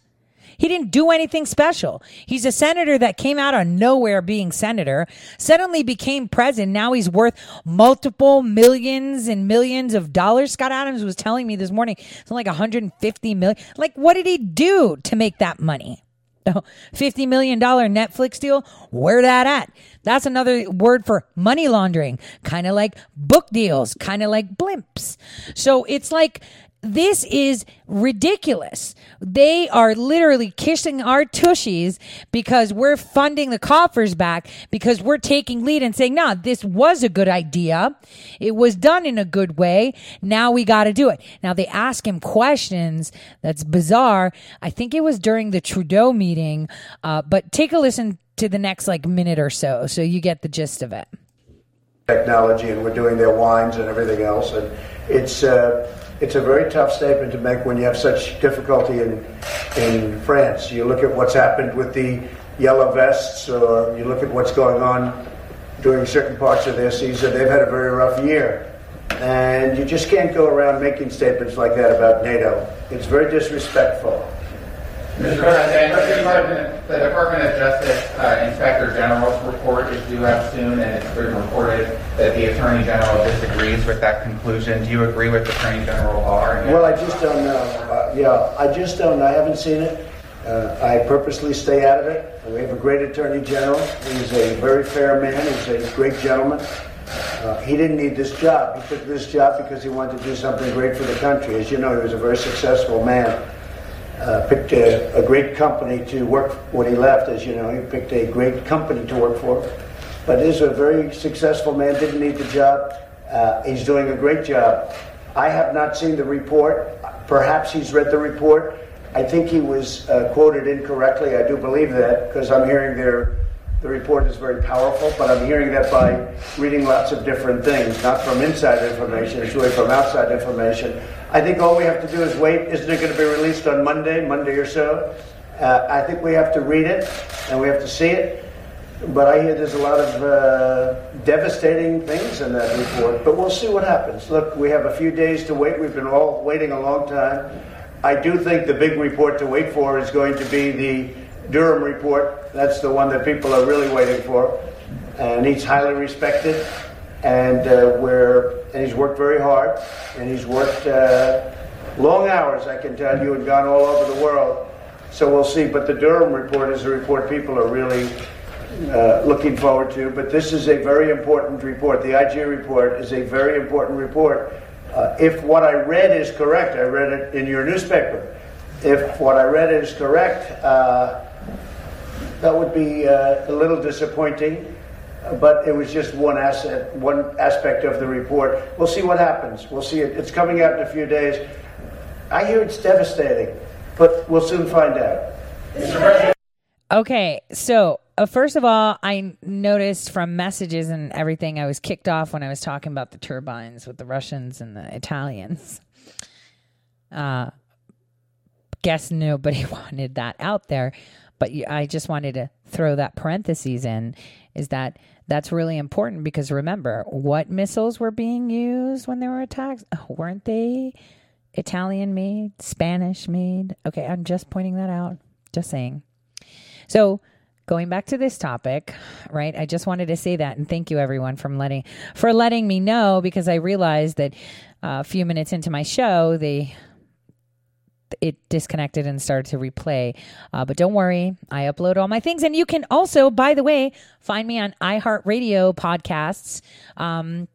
He didn't do anything special. He's a senator that came out of nowhere being senator, suddenly became president. Now he's worth multiple millions and millions of dollars. Scott Adams was telling me this morning, it's like 150 million. Like, what did he do to make that money? <laughs> $50 million Netflix deal, where that at? That's another word for money laundering, kind of like book deals, kind of like blimps. So it's like this is ridiculous. They are literally kissing our tushies because we're funding the coffers back because we're taking lead and saying, nah, this was a good idea. It was done in a good way. Now we got to do it. Now they ask him questions. That's bizarre. I think it was during the Trudeau meeting, uh, but take a listen to the next like minute or so so you get the gist of it. Technology, and we're doing their wines and everything else, and it's. Uh, it's a very tough statement to make when you have such difficulty in in France. You look at what's happened with the yellow vests, or you look at what's going on during certain parts of their season. They've had a very rough year, and you just can't go around making statements like that about NATO. It's very disrespectful. Mr. President, the Department, of Justice uh, Inspector General's report is due out soon, and it's been reported that the Attorney General disagrees with that conclusion. Do you agree with the Attorney General Barr? Well, I just don't know. Uh, yeah, I just don't. I haven't seen it. Uh, I purposely stay out of it. We have a great Attorney General. He's a very fair man. He's a great gentleman. Uh, he didn't need this job. He took this job because he wanted to do something great for the country. As you know, he was a very successful man uh, picked a, a, great company to work when he left. As you know, he picked a great company to work for. But is a very successful man. Didn't need the job. Uh, he's doing a great job. I have not seen the report. Perhaps he's read the report, I think he was uh, quoted incorrectly. I do believe that because I'm hearing their the report is very powerful, but I'm hearing that by reading lots of different things, not from inside information, it's really from outside information. I think all we have to do is wait. Isn't it going to be released on Monday, Monday or so? Uh, I think we have to read it and we have to see it. But I hear there's a lot of uh, devastating things in that report. But we'll see what happens. Look, we have a few days to wait. We've been all waiting a long time. I do think the big report to wait for is going to be the Durham report. That's the one that people are really waiting for. And he's highly respected. And uh, where and he's worked very hard. And he's worked uh, long hours, I can tell you, and gone all over the world. So we'll see. But the Durham report is a report people are really uh, looking forward to. But this is a very important report. The IG report is a very important report. Uh, if what I read is correct, I read it in your newspaper. If what I read is correct, uh, that would be uh, a little disappointing. But it was just one asset, one aspect of the report. We'll see what happens. We'll see it. It's coming out in a few days. I hear it's devastating, but we'll soon find out. Okay, so uh, first of all, I noticed from messages and everything, I was kicked off when I was talking about the turbines with the Russians and the Italians. Uh, guess nobody <laughs> wanted that out there, but I just wanted to throw that parentheses in. Is that that's really important because remember what missiles were being used when there were attacks? Oh, weren't they Italian made, Spanish made? Okay, I'm just pointing that out. Just saying. So, going back to this topic, right? I just wanted to say that and thank you everyone from letting for letting me know because I realized that uh, a few minutes into my show, they it disconnected and started to replay. Uh, but don't worry, I upload all my things, and you can also, by the way, find me on iHeartRadio podcasts, um,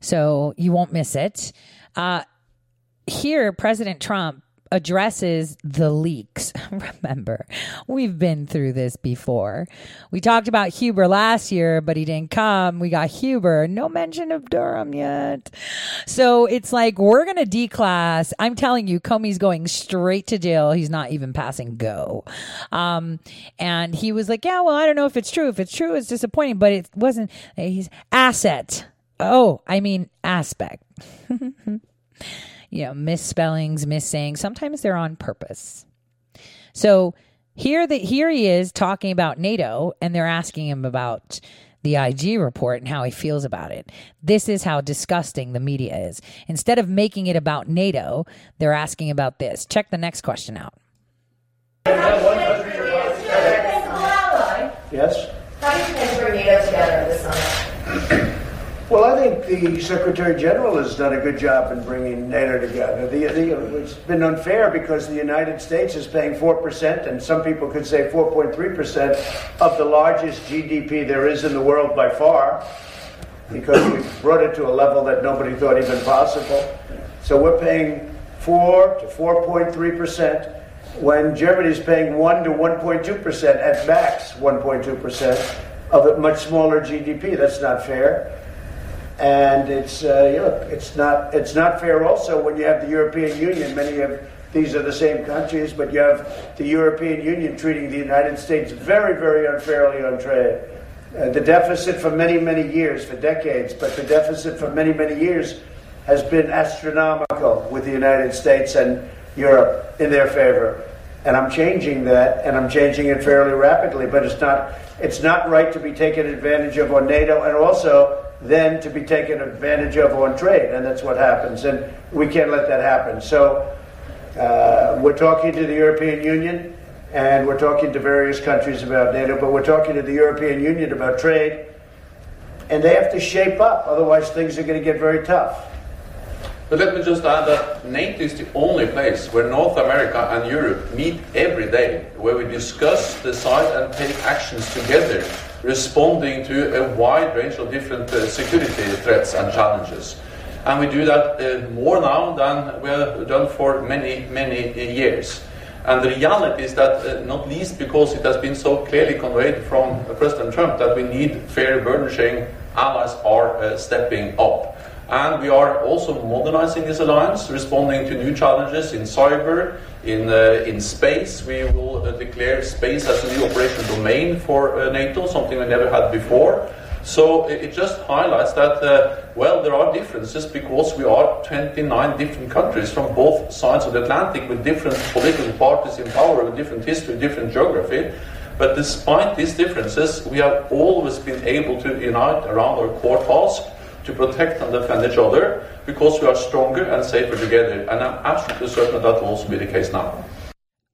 so you won't miss it. Uh, here, President Trump addresses the leaks. <laughs> Remember, we've been through this before. We talked about Huber last year, but he didn't come. We got Huber. No mention of Durham yet. So it's like we're going to declass. I'm telling you, Comey's going straight to jail. He's not even passing go. Um, and he was like, yeah, well, I don't know if it's true. If it's true, it's disappointing, but it wasn't. He's asset. Oh, I mean aspect. <laughs> you know, misspellings, missayings. Sometimes they're on purpose. So here that here he is talking about NATO, and they're asking him about the IG report and how he feels about it. This is how disgusting the media is. Instead of making it about NATO, they're asking about this. Check the next question out. Yes? How do you plan to bring NATO together this summer? Well, I think the Secretary General has done a good job in bringing NATO together. The, the, it's been unfair because the United States is paying 4%, and some people could say 4.3% of the largest GDP there is in the world by far, because we've brought it to a level that nobody thought even possible. So we're paying 4 to 4.3%, when Germany is paying 1 to 1.2%, at max 1.2% of a much smaller GDP. That's not fair and it's uh, you know, it's not it's not fair. Also, when you have the European Union, many of these are the same countries, but you have the European Union treating the United States very, very unfairly on trade. Uh, the deficit for many, many years, for decades, but the deficit for many, many years has been astronomical with the United States and Europe in their favor. And I'm changing that, and I'm changing it fairly rapidly. But it's not it's not right to be taken advantage of on NATO, and also then to be taken advantage of on trade, and that's what happens. And we can't let that happen. So uh, we're talking to the European Union, and we're talking to various countries about NATO, but we're talking to the European Union about trade, and they have to shape up. Otherwise, things are going to get very tough. But let me just add that NATO is the only place where North America and Europe meet every day, where we discuss, decide, and take actions together responding to a wide range of different uh, security threats and challenges. And we do that uh, more now than we have done for many, many years. And the reality is that, uh, not least because it has been so clearly conveyed from President Trump that we need fair burden sharing, allies are uh, stepping up. And we are also modernizing this alliance, responding to new challenges in cyber, in, uh, in space. We will uh, declare space as a new operational domain for uh, NATO, something we never had before. So it it just highlights that, uh, well, there are differences because we are 29 different countries from both sides of the Atlantic with different political parties in power, with different history, different geography. But despite these differences, we have always been able to unite around our core task to protect and defend each other because we are stronger and safer together. And I'm absolutely certain that will also be the case now.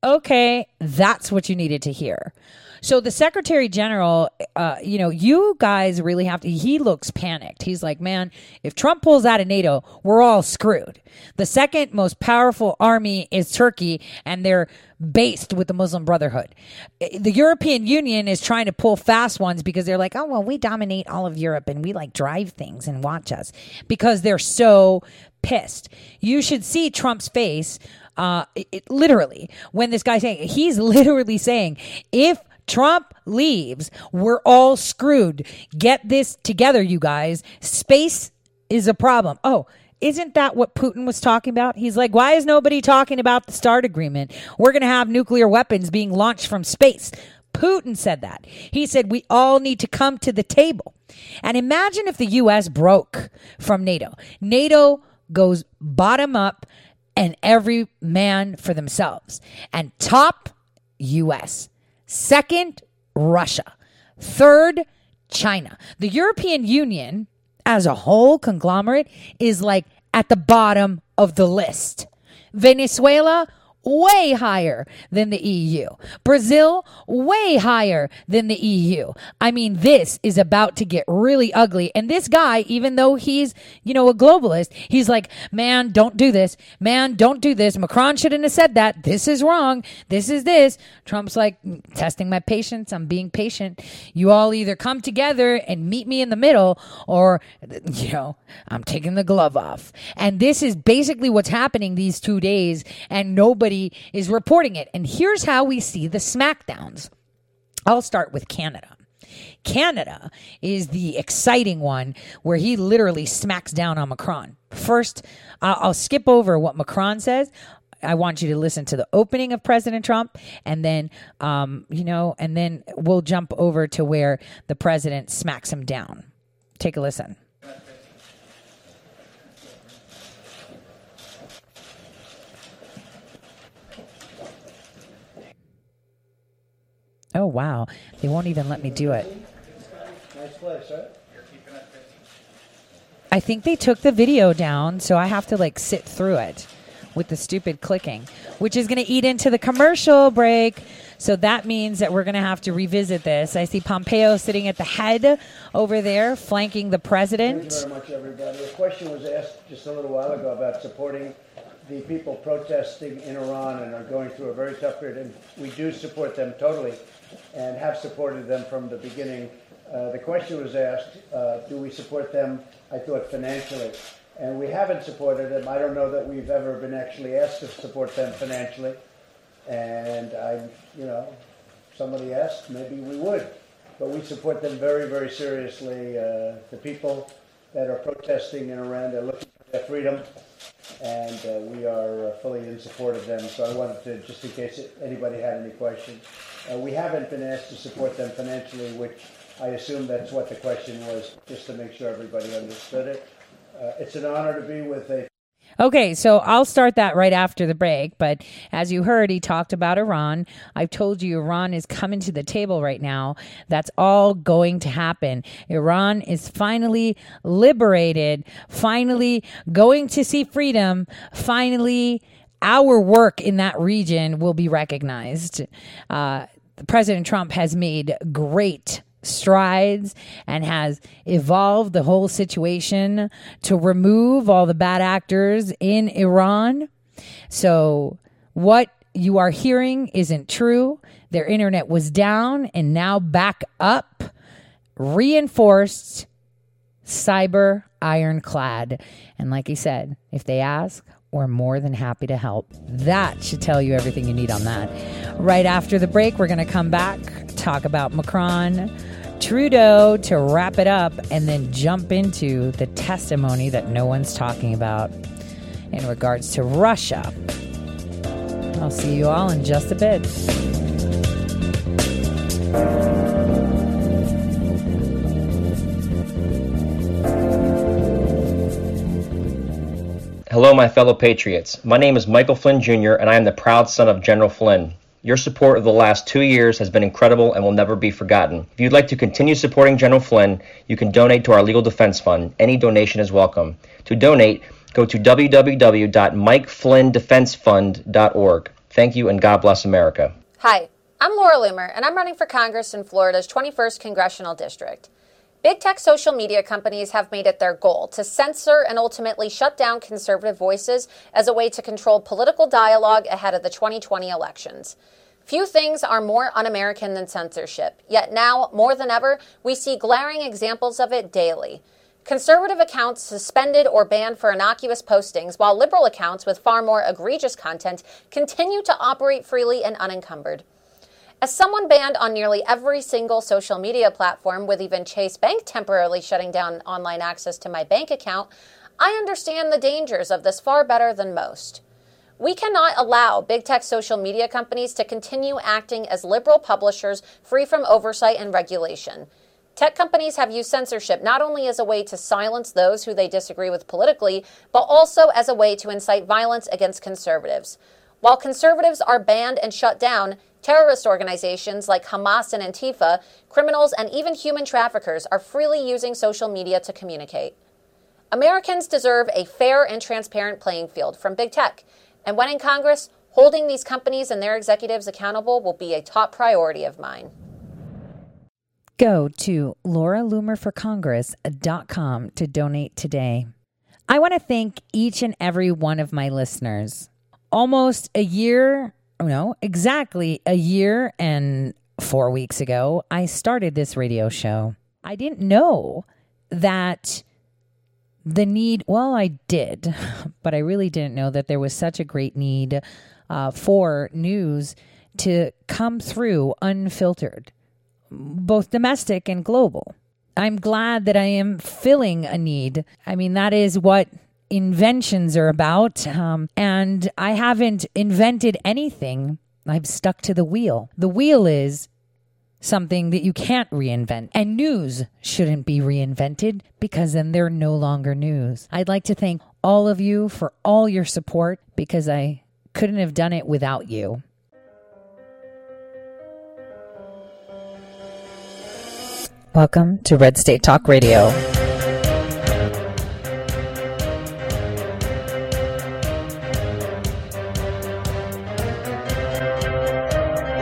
Okay, that's what you needed to hear. So the Secretary General, uh, you know, you guys really have to. He looks panicked. He's like, man, if Trump pulls out of NATO, we're all screwed. The second most powerful army is Turkey, and they're based with the Muslim Brotherhood. The European Union is trying to pull fast ones because they're like, oh, well, we dominate all of Europe and we like drive things and watch us because they're so pissed. You should see Trump's face. Uh, it, it- literally, when this guy's saying, he's <laughs> literally saying, if Trump leaves, we're all screwed. Get this together, you guys. Space is a problem. Oh, isn't that what Putin was talking about? He's like, why is nobody talking about the START agreement? We're going to have nuclear weapons being launched from space. Putin said that. He said, we all need to come to the table. And imagine if the U.S. broke from NATO. NATO goes bottom up and every man for themselves. And top, U.S. Second, Russia. Third, China. The European Union as a whole conglomerate is like at the bottom of the list. Venezuela, way higher than the EU. Brazil, way higher than the EU. I mean, this is about to get really ugly. And this guy, even though he's, you know, a globalist, he's like, man, don't do this. Man, don't do this. Macron shouldn't have said that. This is wrong. This is this. Trump's like, "Mm, testing my patience. I'm being patient. You all either come together and meet me in the middle or, <laughs> you know, I'm taking the glove off. And this is basically what's happening these two days and nobody is reporting it. And here's how we see the smackdowns. I'll start with Canada. Canada is the exciting one where he literally smacks down on Macron. First, I'll, I'll skip over what Macron says. I want you to listen to the opening of President Trump, and then, um, you know, and then we'll jump over to where the president smacks him down. Take a listen. Oh, wow. They won't even let me do it. Nice place, right? I think they took the video down, so I have to like sit through it with the stupid clicking, which is going to eat into the commercial break. So that means that we're going to have to revisit this. I see Pompeo sitting at the head over there, flanking the president. Thank you very much, everybody. A question was asked just a little while ago about supporting the people protesting in Iran and are going through a very tough period, and we do support them totally and have supported them from the beginning. Uh, the question was asked, uh, do we support them, I thought, financially? And we haven't supported them. I don't know that we've ever been actually asked to support them financially. And I, you know, somebody asked, maybe we would. But we support them very, very seriously. Uh, the people that are protesting in Iran, they're looking for their freedom, and uh, we are uh, fully in support of them. So I wanted to, just in case anybody had any questions, uh, we haven't been asked to support them financially, which I assume that's what the question was, just to make sure everybody understood it. Uh, it's an honor to be with a Okay, so I'll start that right after the break. But as you heard, he talked about Iran. I've told you Iran is coming to the table right now. That's all going to happen. Iran is finally liberated, finally going to see freedom, finally. Our work in that region will be recognized. Uh, President Trump has made great strides and has evolved the whole situation to remove all the bad actors in Iran. So, what you are hearing isn't true. Their internet was down and now back up, reinforced, cyber ironclad. And like he said, if they ask, we're more than happy to help. That should tell you everything you need on that. Right after the break, we're going to come back, talk about Macron, Trudeau to wrap it up and then jump into the testimony that no one's talking about in regards to Russia. I'll see you all in just a bit. Hello, my fellow patriots. My name is Michael Flynn Jr., and I am the proud son of General Flynn. Your support of the last two years has been incredible and will never be forgotten. If you'd like to continue supporting General Flynn, you can donate to our Legal Defense Fund. Any donation is welcome. To donate, go to www.mikeflynndefensefund.org. Thank you, and God bless America. Hi, I'm Laura Loomer, and I'm running for Congress in Florida's 21st Congressional District. Big tech social media companies have made it their goal to censor and ultimately shut down conservative voices as a way to control political dialogue ahead of the 2020 elections. Few things are more un American than censorship, yet now, more than ever, we see glaring examples of it daily. Conservative accounts suspended or banned for innocuous postings, while liberal accounts with far more egregious content continue to operate freely and unencumbered. As someone banned on nearly every single social media platform, with even Chase Bank temporarily shutting down online access to my bank account, I understand the dangers of this far better than most. We cannot allow big tech social media companies to continue acting as liberal publishers free from oversight and regulation. Tech companies have used censorship not only as a way to silence those who they disagree with politically, but also as a way to incite violence against conservatives. While conservatives are banned and shut down, terrorist organizations like Hamas and Antifa, criminals, and even human traffickers are freely using social media to communicate. Americans deserve a fair and transparent playing field from big tech, and when in Congress, holding these companies and their executives accountable will be a top priority of mine. Go to lauraloomerforcongress.com to donate today. I want to thank each and every one of my listeners. Almost a year, no, exactly a year and four weeks ago, I started this radio show. I didn't know that the need, well, I did, <laughs> but I really didn't know that there was such a great need uh, for news to come through unfiltered both domestic and global. I'm glad that I am filling a need. I mean, that is what inventions are about. Um, and I haven't invented anything, I've stuck to the wheel. The wheel is something that you can't reinvent. And news shouldn't be reinvented because then they're no longer news. I'd like to thank all of you for all your support because I couldn't have done it without you. Welcome to Red State Talk Radio.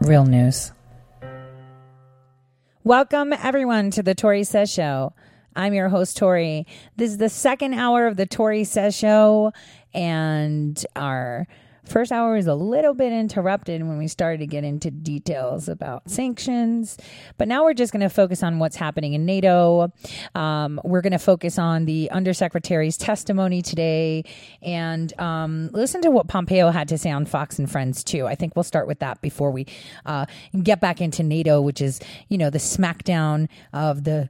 Real news. Welcome, everyone, to the Tori Says Show. I'm your host, Tori. This is the second hour of the Tori Says Show, and our First hour was a little bit interrupted when we started to get into details about sanctions, but now we're just going to focus on what's happening in NATO. Um, we're going to focus on the undersecretary's testimony today and um, listen to what Pompeo had to say on Fox and Friends too. I think we'll start with that before we uh, get back into NATO, which is you know the smackdown of the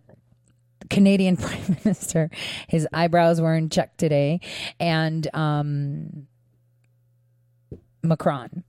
Canadian <laughs> Prime Minister. His eyebrows were in check today, and um, Macron.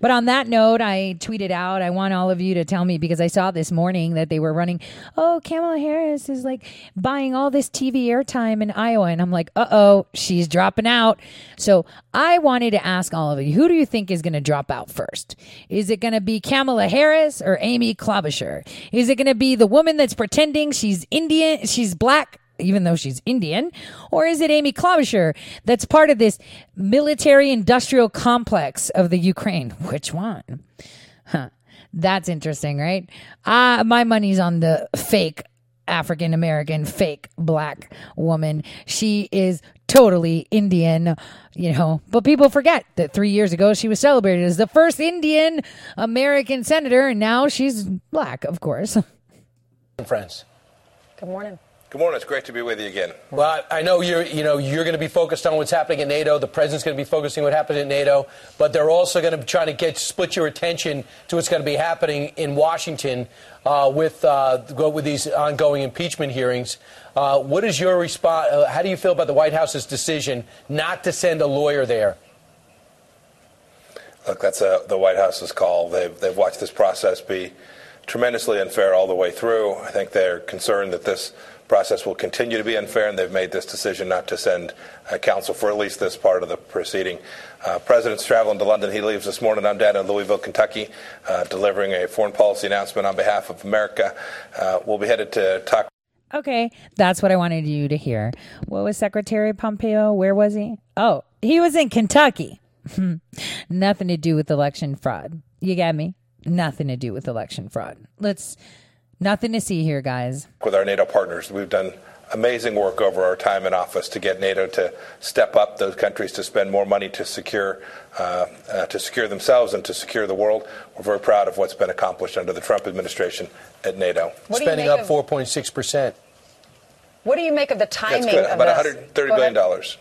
But on that note, I tweeted out, I want all of you to tell me because I saw this morning that they were running, oh, Kamala Harris is like buying all this TV airtime in Iowa. And I'm like, uh oh, she's dropping out. So I wanted to ask all of you, who do you think is going to drop out first? Is it going to be Kamala Harris or Amy Klobuchar? Is it going to be the woman that's pretending she's Indian, she's black, even though she's Indian? Or is it Amy Klobuchar that's part of this military industrial complex of the Ukraine? Which one? Huh. That's interesting, right? Uh, my money's on the fake African American, fake black woman. She is totally Indian, you know. But people forget that three years ago she was celebrated as the first Indian American senator, and now she's black, of course. <laughs> Friends. Good morning. Good morning. It's great to be with you again. Well, I know you're, you know, you're going to be focused on what's happening at NATO. The president's going to be focusing on what happened at NATO, but they're also going to be trying to get split your attention to what's going to be happening in Washington uh, with uh, with these ongoing impeachment hearings. Uh, what is your response? Uh, how do you feel about the White House's decision not to send a lawyer there? Look, that's a, the White House's call. They've they've watched this process be tremendously unfair all the way through. I think they're concerned that this process will continue to be unfair, and they've made this decision not to send uh, counsel for at least this part of the proceeding. Uh, President's traveling to London. He leaves this morning. I'm down in Louisville, Kentucky, uh, delivering a foreign policy announcement on behalf of America. Uh, we'll be headed to talk. Okay, that's what I wanted you to hear. What was Secretary Pompeo? Where was he? Oh, he was in Kentucky. Nothing to do with election fraud. You got me? Nothing to do with election fraud. Let's Nothing to see here, guys. With our NATO partners, we've done amazing work over our time in office to get NATO to step up those countries to spend more money to secure uh, uh, to secure themselves and to secure the world. We're very proud of what's been accomplished under the Trump administration at NATO. Spending up 4.6 percent. What do you make of the timing That's good. of About this? 130 Go billion ahead.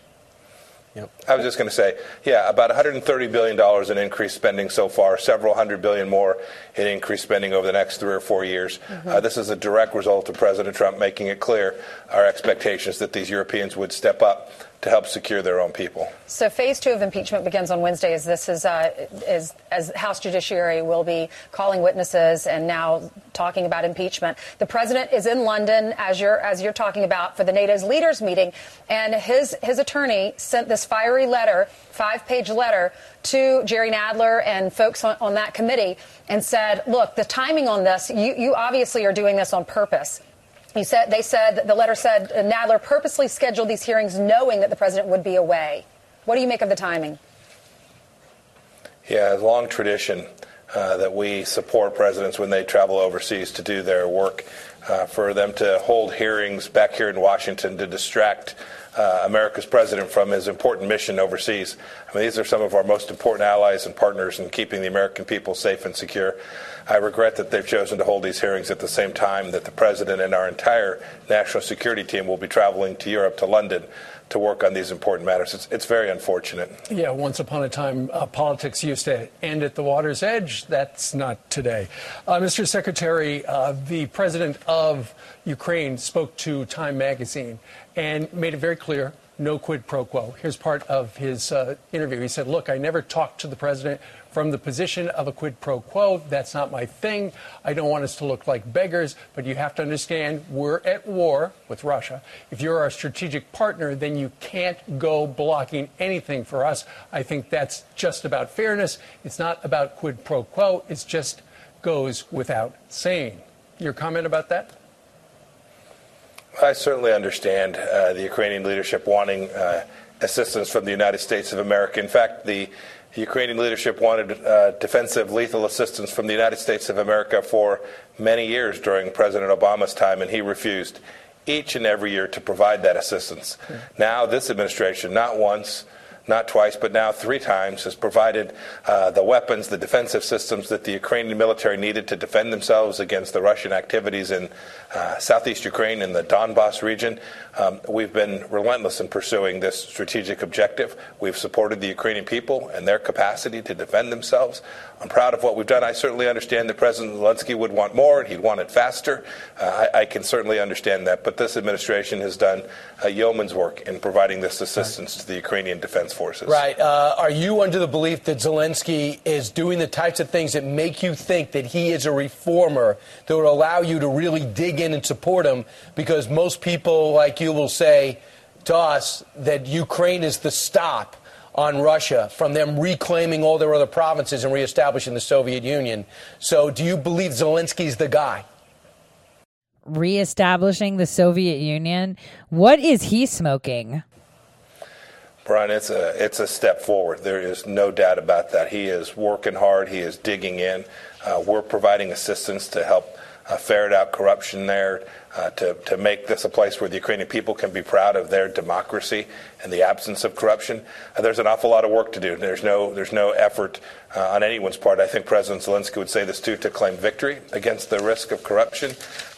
Dollars. I was just going to say, yeah, about 130 billion dollars in increased spending so far, several hundred billion more in increased spending over the next three or four years. Mm-hmm. Uh, this is a direct result of President Trump making it clear our expectations that these Europeans would step up to help secure their own people. So phase two of impeachment begins on Wednesday. As this is, uh, is as House Judiciary will be calling witnesses and now talking about impeachment. The president is in London, as you're as you're talking about, for the NATO's leaders meeting, and his his attorney sent this fiery letter, five page letter, to Jerry Nadler and folks on, on that committee, and said, "Look, the timing on this, you you obviously are doing this on purpose." You said they said the letter said uh, Nadler purposely scheduled these hearings knowing that the president would be away. What do you make of the timing? Yeah, long tradition uh, that we support presidents when they travel overseas to do their work. Uh, for them to hold hearings back here in Washington to distract uh, America's president from his important mission overseas. I mean, these are some of our most important allies and partners in keeping the American people safe and secure. I regret that they've chosen to hold these hearings at the same time that the president and our entire national security team will be traveling to Europe, to London, to work on these important matters. It's, it's very unfortunate. Yeah, once upon a time, uh, politics used to end at the water's edge. That's not today. Uh, Mr. Secretary, uh, the president of Ukraine spoke to Time magazine and made it very clear no quid pro quo. Here's part of his uh, interview. He said, Look, I never talked to the president from the position of a quid pro quo. That's not my thing. I don't want us to look like beggars, but you have to understand we're at war with Russia. If you're our strategic partner, then you can't go blocking anything for us. I think that's just about fairness. It's not about quid pro quo. It just goes without saying. Your comment about that? I certainly understand uh, the Ukrainian leadership wanting uh, assistance from the United States of America. In fact, the Ukrainian leadership wanted uh, defensive lethal assistance from the United States of America for many years during President Obama's time, and he refused each and every year to provide that assistance. Now, this administration, not once, not twice, but now three times, has provided uh, the weapons, the defensive systems that the Ukrainian military needed to defend themselves against the Russian activities in uh, southeast Ukraine and the Donbass region. Um, we've been relentless in pursuing this strategic objective. We've supported the Ukrainian people and their capacity to defend themselves. I'm proud of what we've done. I certainly understand that President Zelensky would want more and he'd want it faster. Uh, I, I can certainly understand that. But this administration has done a yeoman's work in providing this assistance to the Ukrainian Defense Forces. Right. Uh, are you under the belief that Zelensky is doing the types of things that make you think that he is a reformer that would allow you to really dig in and support him? Because most people like you will say to us that Ukraine is the stop on Russia from them reclaiming all their other provinces and reestablishing the Soviet Union. So do you believe Zelensky's the guy? reestablishing the Soviet Union. What is he smoking? Brian, it's a it's a step forward. There is no doubt about that. He is working hard. He is digging in. Uh, we're providing assistance to help uh, ferret out corruption there, uh, to to make this a place where the Ukrainian people can be proud of their democracy and the absence of corruption. Uh, there's an awful lot of work to do. There's no there's no effort uh, on anyone's part. I think President Zelensky would say this too to claim victory against the risk of corruption.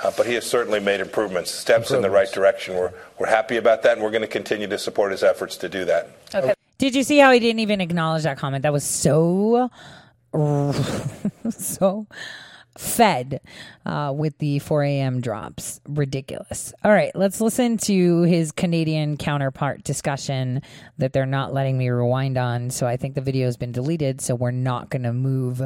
Uh, but he has certainly made improvements, steps in the right direction. We're we're happy about that, and we're going to continue to support his efforts to do that. Okay. Did you see how he didn't even acknowledge that comment? That was so, <laughs> so fed uh, with the 4 a.m. drops. Ridiculous. All right, let's listen to his Canadian counterpart discussion that they're not letting me rewind on. So I think the video has been deleted. So we're not going to move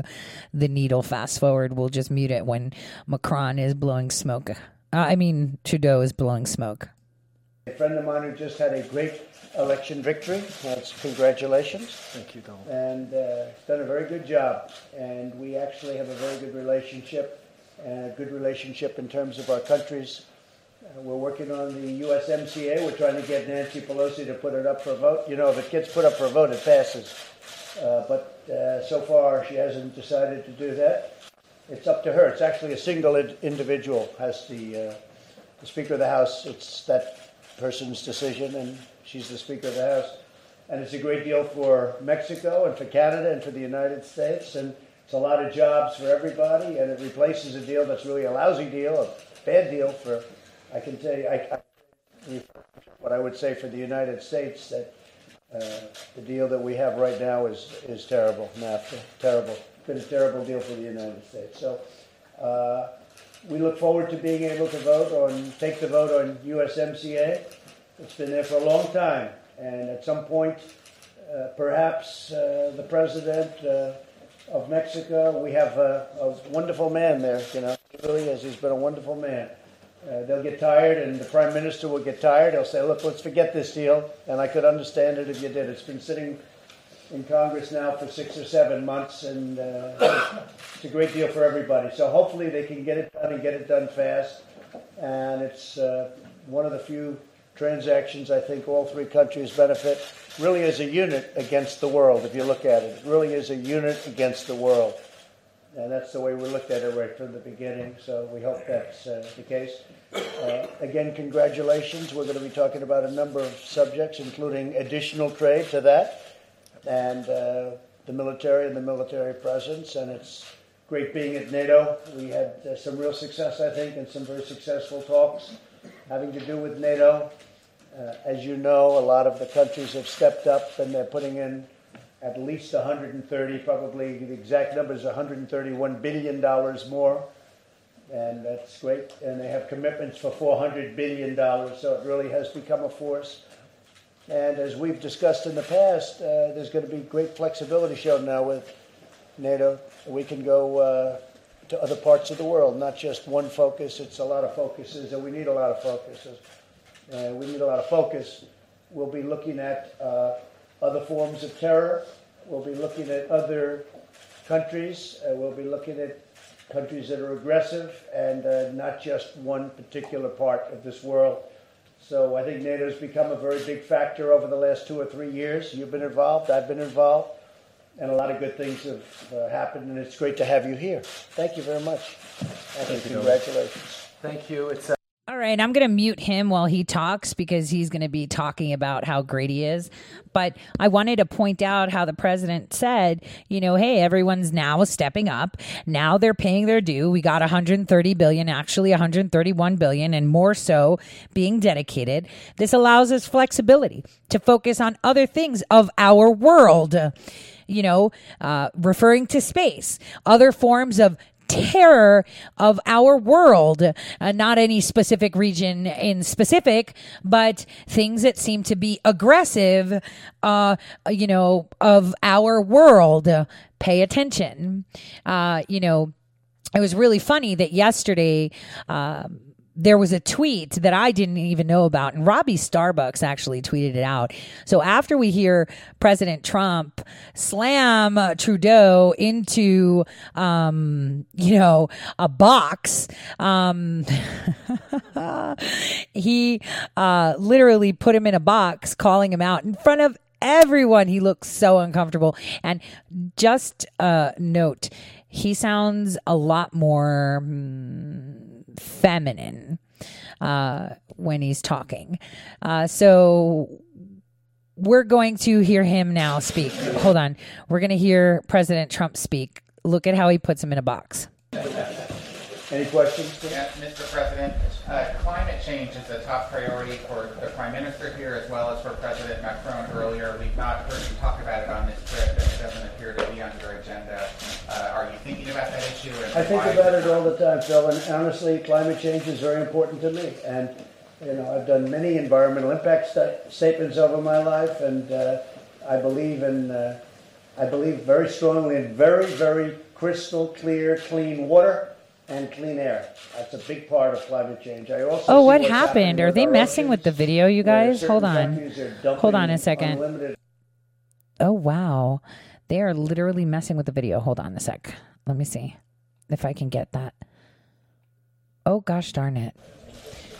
the needle fast forward. We'll just mute it when Macron is blowing smoke. Uh, I mean, Trudeau is blowing smoke. A friend of mine who just had a great election victory. That's congratulations. Thank you, Donald. And uh, done a very good job. And we actually have a very good relationship, a good relationship in terms of our countries. Uh, we're working on the USMCA. We're trying to get Nancy Pelosi to put it up for a vote. You know, if it gets put up for a vote, it passes. Uh, but uh, so far, she hasn't decided to do that. It's up to her. It's actually a single individual has the, uh, the Speaker of the House. It's that person's decision, and she's the Speaker of the House. And it's a great deal for Mexico and for Canada and for the United States, and it's a lot of jobs for everybody, and it replaces a deal that's really a lousy deal, a bad deal for, I can tell you, I, I, what I would say for the United States, that uh, the deal that we have right now is, is terrible, NAFTA, terrible. It's been a terrible deal for the United States. So uh, we look forward to being able to vote on, take the vote on USMCA. It's been there for a long time, and at some point, uh, perhaps uh, the president uh, of Mexico, we have a, a, wonderful man there. You know, he really is. He's been a wonderful man. Uh, they'll get tired, and the prime minister will get tired. He'll say, "Look, let's forget this deal." And I could understand it if you did. It's been sitting in Congress now for six or seven months, and uh, it's a great deal for everybody. So hopefully they can get it done and get it done fast. And it's uh, one of the few transactions I think all three countries benefit really as a unit against the world. If you look at it, it really is a unit against the world. And that's the way we looked at it right from the beginning. So we hope that's uh, the case. Uh, again, congratulations. We're going to be talking about a number of subjects, including additional trade to that and uh, the military and the military presence. And it's great being at NATO. We had uh, some real success, I think, and some very successful talks having to do with NATO. Uh, as you know, a lot of the countries have stepped up and they're putting in at least 130, probably the exact number is 131 billion dollars more, and that's great. And they have commitments for 400 billion dollars, so it really has become a force. And as we've discussed in the past, uh, there's going to be great flexibility shown now with NATO. We can go uh, to other parts of the world, not just one focus. It's a lot of focuses, and we need a lot of focuses. Uh, we need a lot of focus. We'll be looking at uh, other forms of terror. We'll be looking at other countries. Uh, we'll be looking at countries that are aggressive and uh, not just one particular part of this world. So I think NATO's become a very big factor over the last two or three years. You've been involved, I've been involved, and a lot of good things have uh, happened, and it's great to have you here. Thank you very much. Thank, Thank you. you. Congratulations. Thank you. It's uh, All right, I'm going to mute him while he talks because he's going to be talking about how great he is. But I wanted to point out how the president said, you know, hey, everyone's now stepping up. Now they're paying their due. We got 130 billion, actually 131 billion, and more so being dedicated. This allows us flexibility to focus on other things of our world. You know, uh, referring to space, other forms of terror of our world, uh, not any specific region in specific, but things that seem to be aggressive, uh, you know, of our world. Pay attention. Uh, you know, it was really funny that yesterday, um, there was a tweet that I didn't even know about, and Robby Starbucks actually tweeted it out. So after we hear President Trump slam uh, Trudeau into, um, you know, a box, um, <laughs> he uh, literally put him in a box, calling him out in front of everyone. He looks so uncomfortable. And just a note, he sounds a lot more mm, feminine uh, when he's talking. Uh, so we're going to hear him now speak. Hold on. We're going to hear President Trump speak. Look at how he puts him in a box. Any questions? Yeah, Mr. President, uh, climate change is a top priority for the Prime Minister here as well as for President Macron earlier. We've not heard you talk about it on this trip, and it doesn't appear to be on your agenda. Uh, are you thinking about that issue? And I think about it all the time, Phil, and honestly, climate change is very important to me. And, you know, I've done many environmental impact sta- statements over my life, and uh, I believe in, uh, I believe very strongly in very, very crystal clear, clean water and clean air. That's a big part of climate change. I also Oh, what happened? Are they messing oceans, with the video, you guys? Hold on. countries are dumping Hold on a second. unlimited Oh, wow. They are literally messing with the video. Hold on a sec. Let me see if I can get that. Oh, gosh darn it.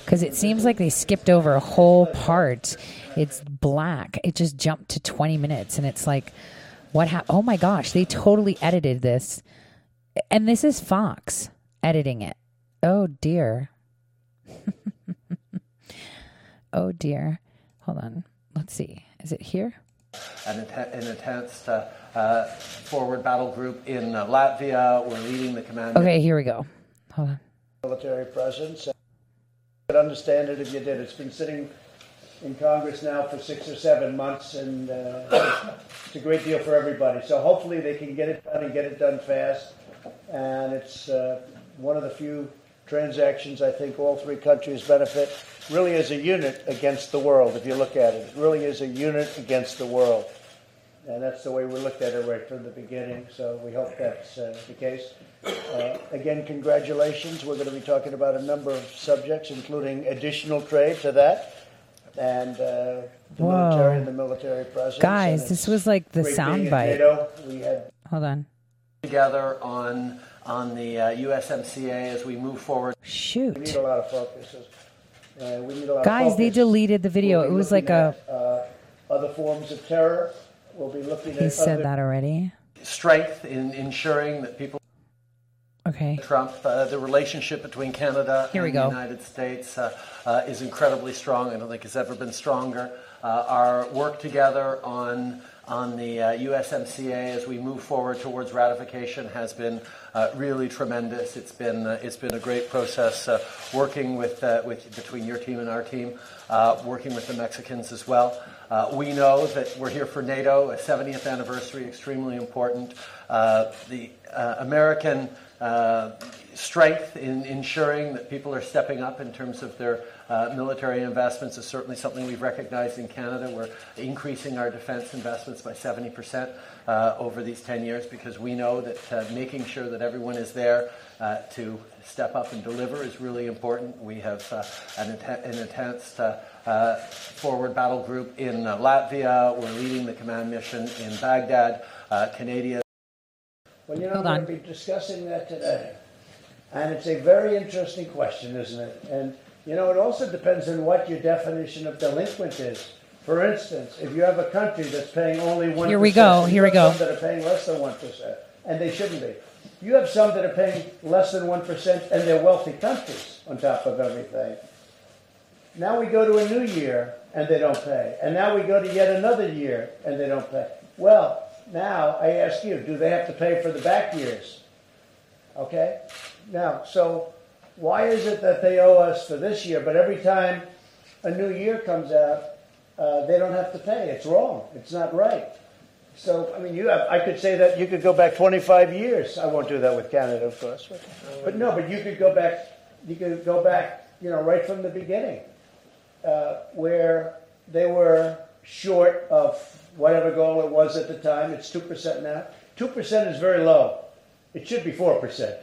Because it seems like they skipped over a whole part. It's black. It just jumped to 20 minutes. And it's like, what happened? Oh, my gosh. They totally edited this. And this is Fox editing it. Oh, dear. <laughs> oh, dear. Hold on. Let's see. Is it here? an, inten- an intense uh, uh, forward battle group in uh, Latvia. We're leading the command. Okay, here we go. Hold on. military presence. I'd understand it if you did. It's been sitting in Congress now for six or seven months, and uh, it's a great deal for everybody. So hopefully they can get it done and get it done fast. And it's uh, one of the few transactions I think all three countries benefit really as a unit against the world. If you look at it, it really is a unit against the world. And that's the way we looked at it right from the beginning. So we hope that's uh, the case. Uh, again, congratulations. We're going to be talking about a number of subjects, including additional trade to that, and uh, the Whoa. military and the military presence. Guys, this was like the great being soundbite. We had Hold on. together on on the uh, USMCA as we move forward. Shoot. We need a lot of focus. Uh, we need a lot Guys, of they deleted the video. We'll It was like looking a. uh, other forms of terror. We'll be looking He at said that already. Strength in ensuring that people. Okay. Trump, uh, the relationship between Canada Here and the United States uh, uh, is incredibly strong. I don't think it's ever been stronger. Uh, our work together on on the uh, USMCA as we move forward towards ratification has been uh, really tremendous. It's been uh, it's been a great process uh, working with uh, with between your team and our team, uh, working with the Mexicans as well. Uh, we know that we're here for NATO, a 70th anniversary, extremely important. Uh, the uh, American uh, strength in ensuring that people are stepping up in terms of their uh, military investments is certainly something we've recognized in Canada. We're increasing our defense investments by 70% uh, over these 10 years because we know that making sure that everyone is there to step up and deliver is really important. We have an, an intense uh, forward battle group in uh, Latvia. We're leading the command mission in Baghdad. Uh, Canada Well, you know, Hold we're on. going to be discussing that today. And it's a very interesting question, isn't it? And, you know, it also depends on what your definition of delinquent is. For instance, if you have a country that's paying only 1%, Here we go, here we go. some that are paying less than 1%, and they shouldn't be. You have some that are paying less than 1%, and they're wealthy countries on top of everything. Now we go to a new year, and they don't pay. And now we go to yet another year, and they don't pay. Well, now I ask you, do they have to pay for the back years? Okay? Now, so why is it that they owe us for this year, but every time a new year comes out, uh, they don't have to pay? It's wrong. It's not right. So, I mean, you have, I could say that you could go back 25 years. I won't do that with Canada, of course. But, but no, but you could go back, you could go back, you know, right from the beginning, uh, where they were short of whatever goal it was at the time. It's 2% now. 2% is very low. It should be 4%.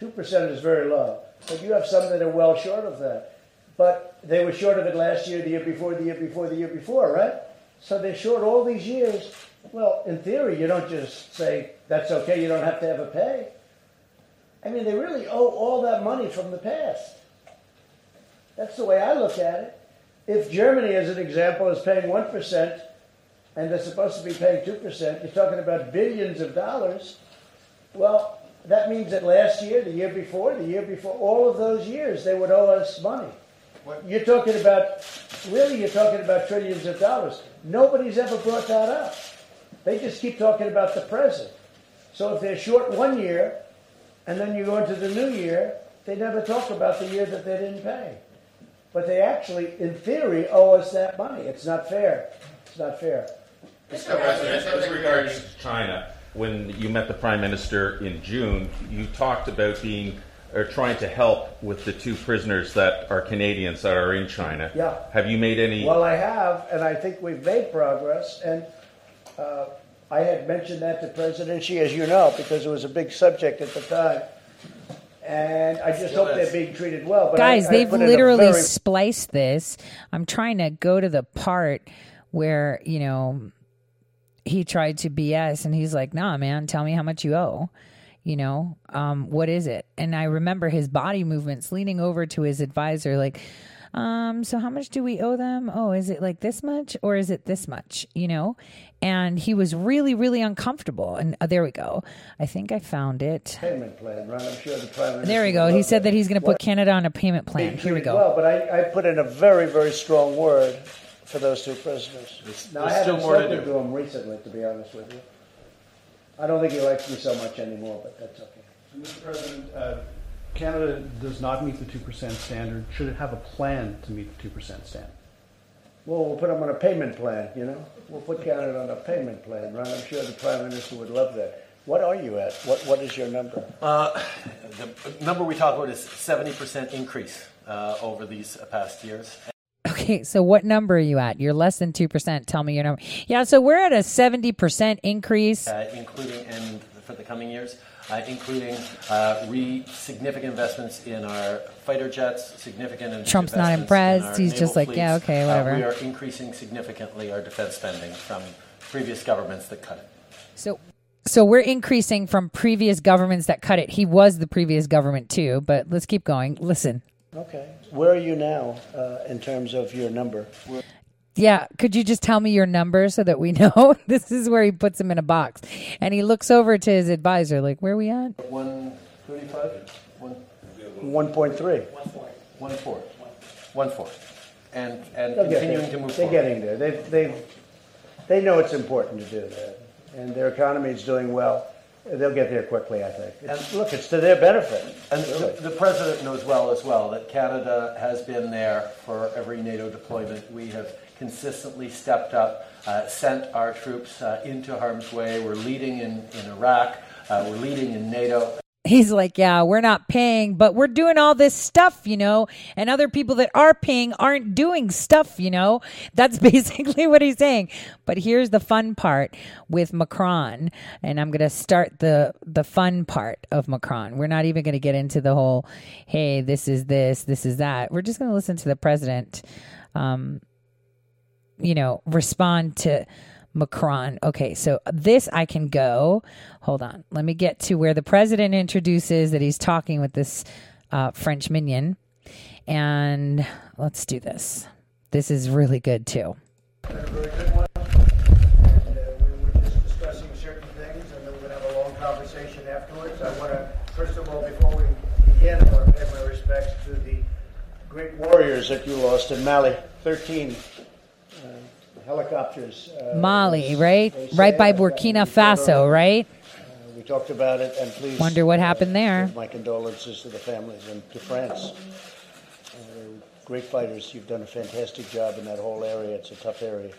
2% is very low. But you have some that are well short of that. But they were short of it last year, the year before, the year before, the year before, right? So they're short all these years. Well, in theory, you don't just say, that's okay, you don't have to a pay. I mean, they really owe all that money from the past. That's the way I look at it. If Germany, as an example, is paying 1% and they're supposed to be paying 2%, you're talking about billions of dollars. Well, that means that last year, the year before, the year before, all of those years, they would owe us money. You're talking about, really, you're talking about trillions of dollars. Nobody's ever brought that up. They just keep talking about the present. So if they're short one year, and then you go into the new year, they never talk about the year that they didn't pay. But they actually, in theory, owe us that money. It's not fair. It's not fair. Mr. President, as regards China, when you met the Prime Minister in June, you talked about being or trying to help with the two prisoners that are Canadians that are in China. Yeah. Have you made any? Well, I have, and I think we've made progress. And uh, I had mentioned that to President Xi, as you know, because it was a big subject at the time. And I just Still hope is. they're being treated well. But Guys, I, I they've put in a literally very- spliced this. I'm trying to go to the part where, you know, he tried to BS and he's like, nah, man, tell me how much you owe. You know, um, what is it? And I remember his body movements leaning over to his advisor, like, um, so how much do we owe them? Oh, is it like this much or is it this much? You know? And he was really, really uncomfortable. And uh, there we go. I think I found it. payment plan, right? I'm sure the Prime There we go. He said that he's going to put Canada on a payment plan. Here we go. Well, but I, I put in a very, very strong word for those two prisoners. now, I there's still haven't more to spoken do. to him recently, to be honest with you. I don't think he likes me so much anymore, but that's okay. Mr. President, uh, Canada does not meet the 2% standard. Should it have a plan to meet the 2% standard? Well, we'll put them on a payment plan, you know? We'll put Canada on a payment plan, right? I'm sure the Prime Minister would love that. What are you at? What, what is your number? Uh, the number we talk about is 70% increase uh, over these past years. Okay, so what number are you at? You're less than 2%. Tell me your number. Yeah, so we're at a 70% increase. uh, including and for the coming years, including uh, re significant investments in our fighter jets, significant Trump's not impressed. in He's just like, fleets. yeah, okay, Uh, whatever. we are increasing significantly our defense spending from previous governments that cut it. So so we're increasing from previous governments that cut it. He was the previous government too, but let's keep going. Listen. Okay. Where are you now uh, in terms of your number? Yeah, could you just tell me your number so that we <laughs> know? this is where he puts him in a box. And he looks over to his advisor like, "Where are we at?" 135? One, 1.3. one four. One four. And, and They'll get continuing there. to move They're forward. getting there. They, they, they know it's important to do that. And their economy is doing well. They'll get there quickly, I think. It's, look, it's to their benefit. And really. the, the president knows well as well that Canada has been there for every NATO deployment. We have consistently stepped up, uh, sent our troops uh, into harm's way. We're leading in, in Iraq. Uh, we're leading in NATO. He's like, "Yeah, we're not paying, but we're doing all this stuff, you know, and other people that are paying aren't doing stuff, you know." <laughs> That's basically what he's saying. But here's the fun part with Macron, and I'm going to start the the fun part of Macron. We're not even going to get into the whole, "Hey, this is this, this is that." We're just going to listen to the president um you know, respond to Macron. Okay, so this I can go. Hold on. Let me get to where the president introduces that he's talking with this uh, French minion. And let's do this. This is really good too. very good one. We were just discussing certain things, and then we're going to have a long conversation afterwards. I want to, first of all, before we begin, I want to pay my respects to the great warriors that you lost in Mali. 13 uh, helicopters. Uh, Mali, right? Right by uh, Burkina Faso, right? We talked about it, and please. Wonder what happened there. My condolences to the families and to France. Uh, great fighters. You've done a fantastic job in that whole area. It's a tough area,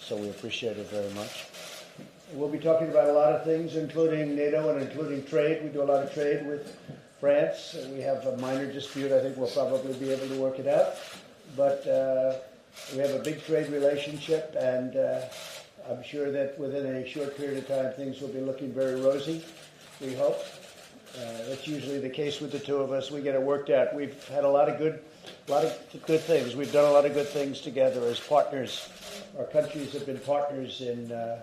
so we appreciate it very much. We'll be talking about a lot of things, including NATO and including trade. We do a lot of trade with France. and We have a minor dispute. I think we'll probably be able to work it out. But uh, we have a big trade relationship, and uh, I'm sure that within a short period of time, things will be looking very rosy. We hope. Uh, that's usually the case with the two of us. We get it worked out. We've had a lot of good, a lot of good things. We've done a lot of good things together as partners. Our countries have been partners in uh,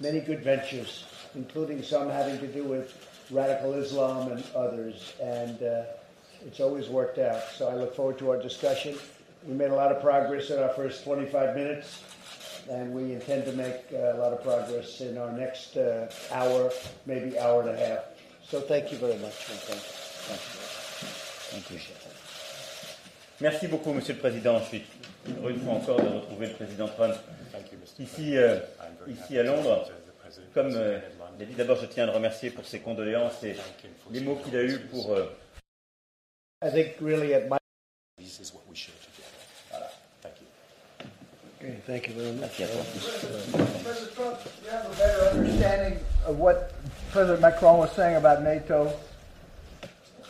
many good ventures, including some having to do with radical Islam and others. And uh, it's always worked out. So I look forward to our discussion. We made a lot of progress in our first 25 minutes, and we intend to make uh, a lot of progress in our next uh, hour, maybe hour and a half. So thank you very much. Thank you. Thank you. Merci beaucoup, Monsieur le Président. Je suis heureux une fois encore de retrouver le Président Trump ici, euh, ici à Londres. Comme euh, il a dit, d'abord, je tiens à le remercier pour ses condoléances et les mots qu'il a eus pour. Euh, I think really at my Okay, thank you very much. President Trump, you have a better understanding of what President Macron was saying about NATO.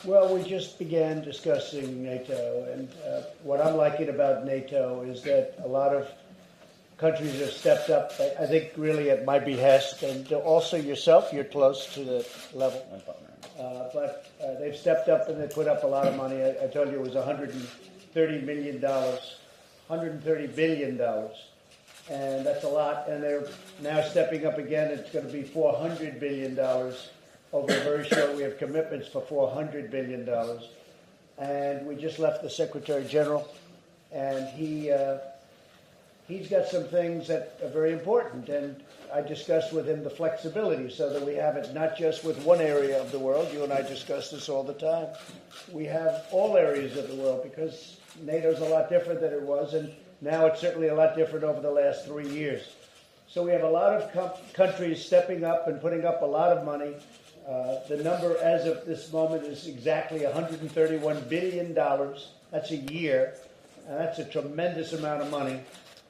Well, we just began discussing NATO, and uh, what I'm liking about NATO is that a lot of countries have stepped up. I, I think really at my behest, and also yourself, you're close to the level. Uh, but uh, they've stepped up and they put up a lot of money. I, I told you it was 130 million dollars, 130 billion dollars, and that's a lot. And they're now stepping up again. It's going to be 400 billion dollars over a very short. We have commitments for 400 billion dollars, and we just left the Secretary General, and he. Uh, he's got some things that are very important, and I discussed with him the flexibility so that we have it not just with one area of the world. You and I discuss this all the time. We have all areas of the world because NATO's a lot different than it was, and now it's certainly a lot different over the last three years. So we have a lot of com- countries stepping up and putting up a lot of money. Uh, the number as of this moment is exactly 131 billion dollars. That's a year. And that's a tremendous amount of money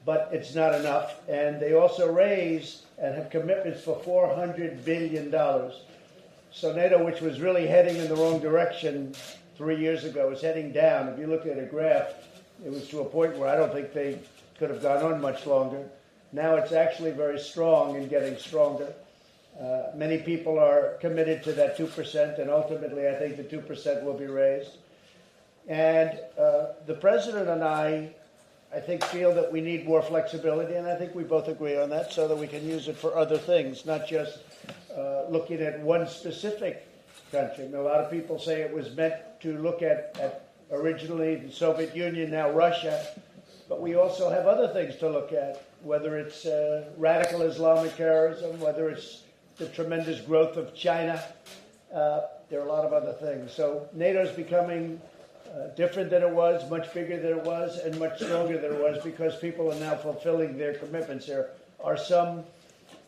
but it's not enough. And they also raise and have commitments for $400 billion. So NATO, which was really heading in the wrong direction three years ago, is heading down. If you look at a graph, it was to a point where I don't think they could have gone on much longer. Now it's actually very strong and getting stronger. Uh, many people are committed to that 2%, and ultimately I think the 2% will be raised. And uh, the president and I I think feel that we need more flexibility, and I think we both agree on that, so that we can use it for other things, not just uh, looking at one specific country. I mean, a lot of people say it was meant to look at, at originally the Soviet Union, now Russia, but we also have other things to look at, whether it's uh, radical Islamic terrorism, whether it's the tremendous growth of China. Uh, there are a lot of other things. So NATO is becoming uh, different than it was, much bigger than it was, and much stronger than it was because people are now fulfilling their commitments. There are some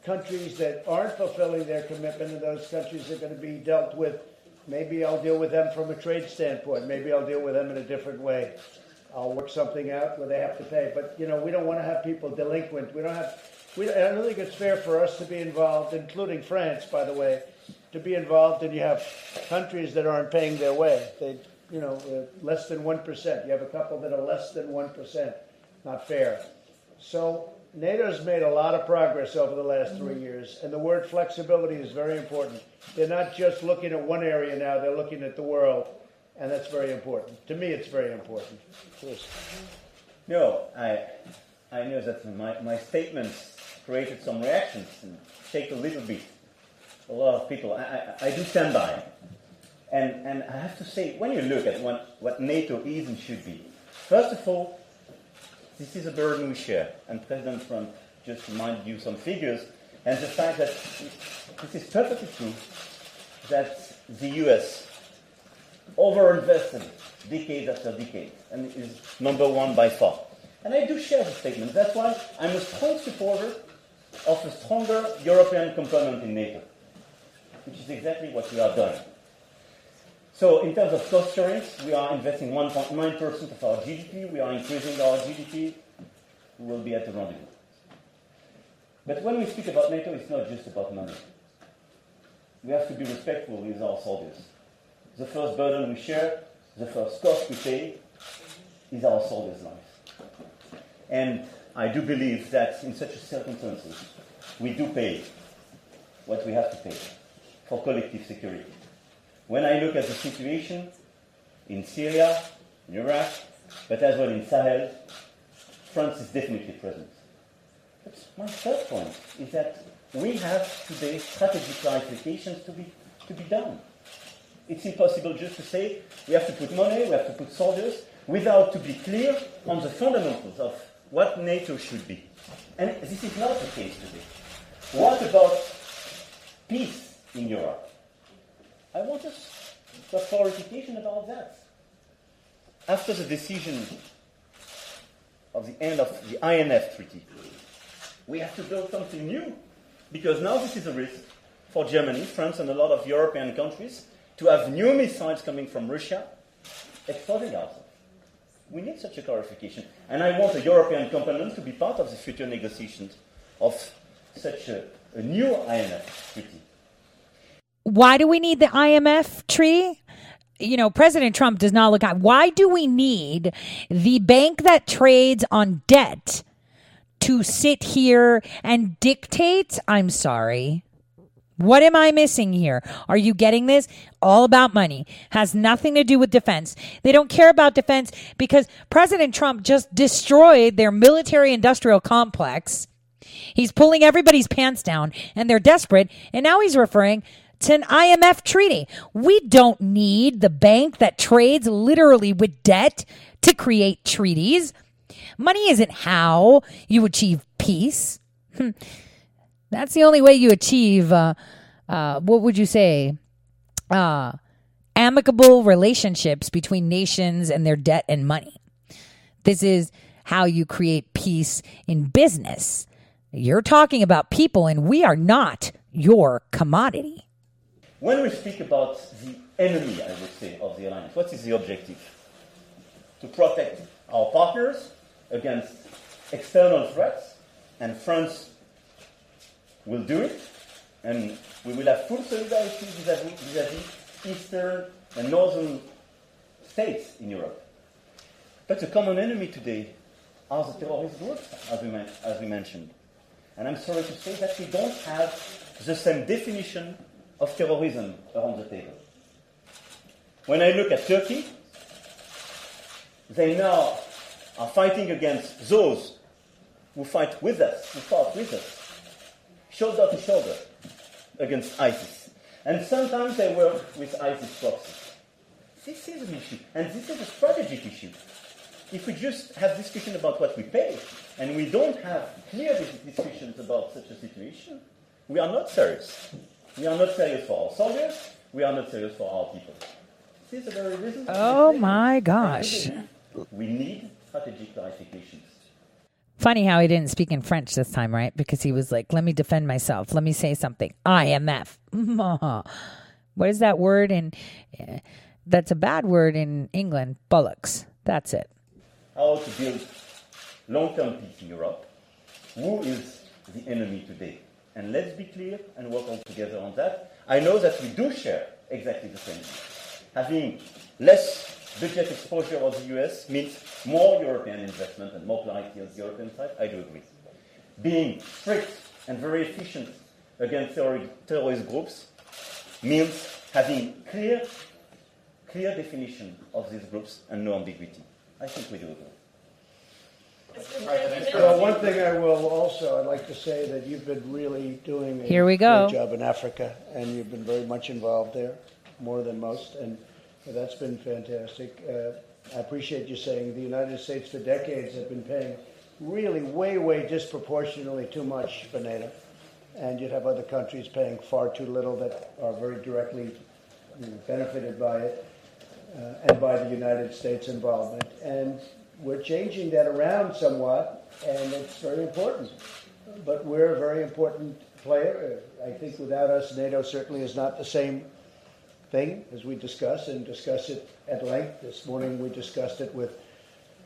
countries that aren't fulfilling their commitment, and those countries are going to be dealt with. Maybe I'll deal with them from a trade standpoint. Maybe I'll deal with them in a different way. I'll work something out where they have to pay. But you know, we don't want to have people delinquent. We don't have. We, I don't think it's fair for us to be involved, including France, by the way, to be involved, and you have countries that aren't paying their way. They you know, less than 1%. You have a couple that are less than 1%. Not fair. So NATO's made a lot of progress over the last three mm-hmm. years, and the word flexibility is very important. They're not just looking at one area now, they're looking at the world, and that's very important. To me, it's very important. Please. No, I, I know that my, my statements created some reactions and shake a little bit. A lot of people, I, I, I do stand by and, and I have to say, when you look at what, what NATO is and should be, first of all, this is a burden we share. And President Trump just reminded you some figures, and the fact that this is perfectly true that the US overinvested decade after decade and is number one by far. And I do share the statement. That's why I'm a strong supporter of a stronger European component in NATO, which is exactly what we are doing. So in terms of cost sharing, we are investing 1.9% of our GDP. We are increasing our GDP. We will be at the rendezvous. But when we speak about NATO, it's not just about money. We have to be respectful with our soldiers. The first burden we share, the first cost we pay, is our soldiers' lives. And I do believe that in such circumstances, we do pay what we have to pay for collective security. When I look at the situation in Syria, in Iraq, but as well in Sahel, France is definitely present. But my third point is that we have today strategic clarifications to be, to be done. It's impossible just to say we have to put money, we have to put soldiers, without to be clear on the fundamentals of what NATO should be. And this is not the case today. What about peace in Europe? I want us to clarification about that. After the decision of the end of the INF treaty, we have to build something new because now this is a risk for Germany, France, and a lot of European countries to have new missiles coming from Russia exploding ourselves. We need such a clarification. And I want a European component to be part of the future negotiations of such a, a new INF treaty. Why do we need the IMF tree? You know, President Trump does not look at why do we need the bank that trades on debt to sit here and dictate? I'm sorry. What am I missing here? Are you getting this? All about money. Has nothing to do with defense. They don't care about defense because President Trump just destroyed their military industrial complex. He's pulling everybody's pants down and they're desperate. And now he's referring an IMF treaty. We don't need the bank that trades literally with debt to create treaties. Money isn't how you achieve peace. That's the only way you achieve, uh, uh, what would you say, uh, amicable relationships between nations and their debt and money. This is how you create peace in business. You're talking about people, and we are not your commodity. When we speak about the enemy, I would say, of the alliance, what is the objective? To protect our partners against external threats, and France will do it, and we will have full solidarity vis-à-vis, vis-à-vis eastern and northern states in Europe. But the common enemy today are the terrorist groups, as we, as we mentioned. And I'm sorry to say that we don't have the same definition of terrorism around the table. When I look at Turkey, they now are fighting against those who fight with us, who fought with us, shoulder to shoulder against ISIS. And sometimes they work with ISIS proxies. This is an issue, and this is a strategic issue. If we just have discussion about what we pay, and we don't have clear discussions about such a situation, we are not serious. We are not serious for our soldiers, we are not serious for our people. This is a very reason. Oh my gosh. We need strategic clarifications. Funny how he didn't speak in French this time, right? Because he was like, let me defend myself. Let me say something. IMF. <laughs> what is that word in. Uh, that's a bad word in England. Bullocks. That's it. How to build long term peace in Europe. Who is the enemy today? And let's be clear and work all together on that. I know that we do share exactly the same. Having less budget exposure of the US means more European investment and more clarity on the European side. I do agree. Being strict and very efficient against terrorist groups means having clear, clear definition of these groups and no ambiguity. I think we do agree. Well, one thing I will also, I'd like to say that you've been really doing a Here we go. great job in Africa, and you've been very much involved there, more than most, and that's been fantastic. Uh, I appreciate you saying the United States for decades have been paying really way, way disproportionately too much for NATO, and you'd have other countries paying far too little that are very directly you know, benefited by it uh, and by the United States involvement. And we're changing that around somewhat, and it's very important. But we're a very important player. I think without us, NATO certainly is not the same thing as we discuss and discuss it at length. This morning we discussed it with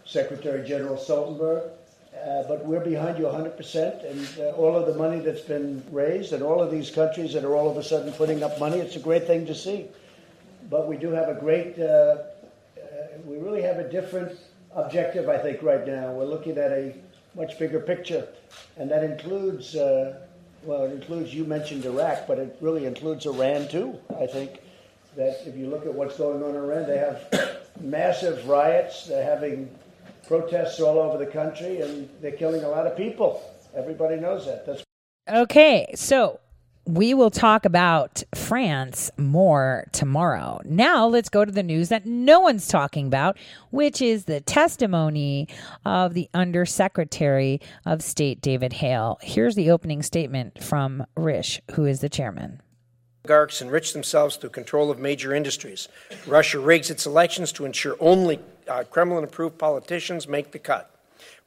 Secretary General Stoltenberg. Uh, but we're behind you 100%, and uh, all of the money that's been raised, and all of these countries that are all of a sudden putting up money, it's a great thing to see. But we do have a great, uh, uh we really have a different objective, I think, right now. We're looking at a much bigger picture, and that includes, uh, well, it includes, you mentioned Iraq, but it really includes Iran too, I think. that if you look at what's going on in Iran, they have massive riots. They're having protests all over the country, and they're killing a lot of people. Everybody knows that. That's Okay, so we will talk about France more tomorrow. Now, let's go to the news that no one's talking about, which is the testimony of the Undersecretary of State, David Hale. Here's the opening statement from Risch, who is the chairman. Oligarchs enrich themselves through control of major industries. Russia rigs its elections to ensure only uh, Kremlin approved politicians make the cut.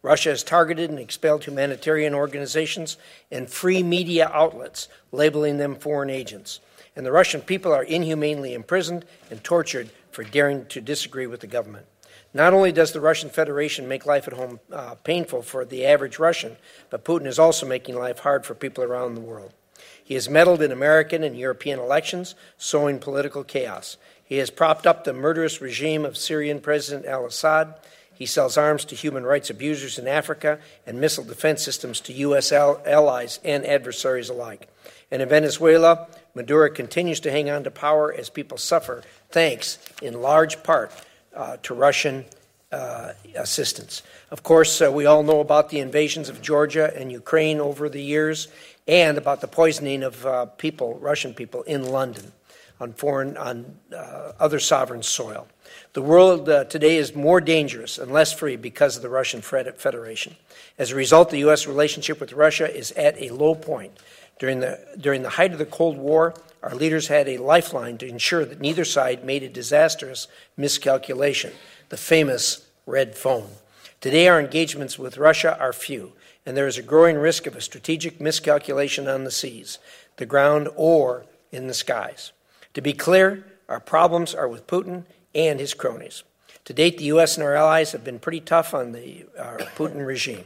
Russia has targeted and expelled humanitarian organizations and free media outlets, labeling them foreign agents. And the Russian people are inhumanely imprisoned and tortured for daring to disagree with the government. Not only does the Russian Federation make life at home uh, painful for the average Russian, but Putin is also making life hard for people around the world. He has meddled in American and European elections, sowing political chaos. He has propped up the murderous regime of Syrian President al Assad he sells arms to human rights abusers in Africa and missile defense systems to U.S. allies and adversaries alike. And in Venezuela, Maduro continues to hang on to power as people suffer, thanks in large part uh, to Russian uh, assistance. Of course, uh, we all know about the invasions of Georgia and Ukraine over the years, and about the poisoning of uh, people, Russian people, in London on foreign, on uh, other sovereign soil. The world uh, today is more dangerous and less free because of the Russian Federation. As a result, the U.S. relationship with Russia is at a low point. During the, during the height of the Cold War, our leaders had a lifeline to ensure that neither side made a disastrous miscalculation, the famous red phone. Today, our engagements with Russia are few, and there is a growing risk of a strategic miscalculation on the seas, the ground, or in the skies. To be clear, our problems are with Putin and his cronies. To date, the U.S. and our allies have been pretty tough on the uh, Putin regime.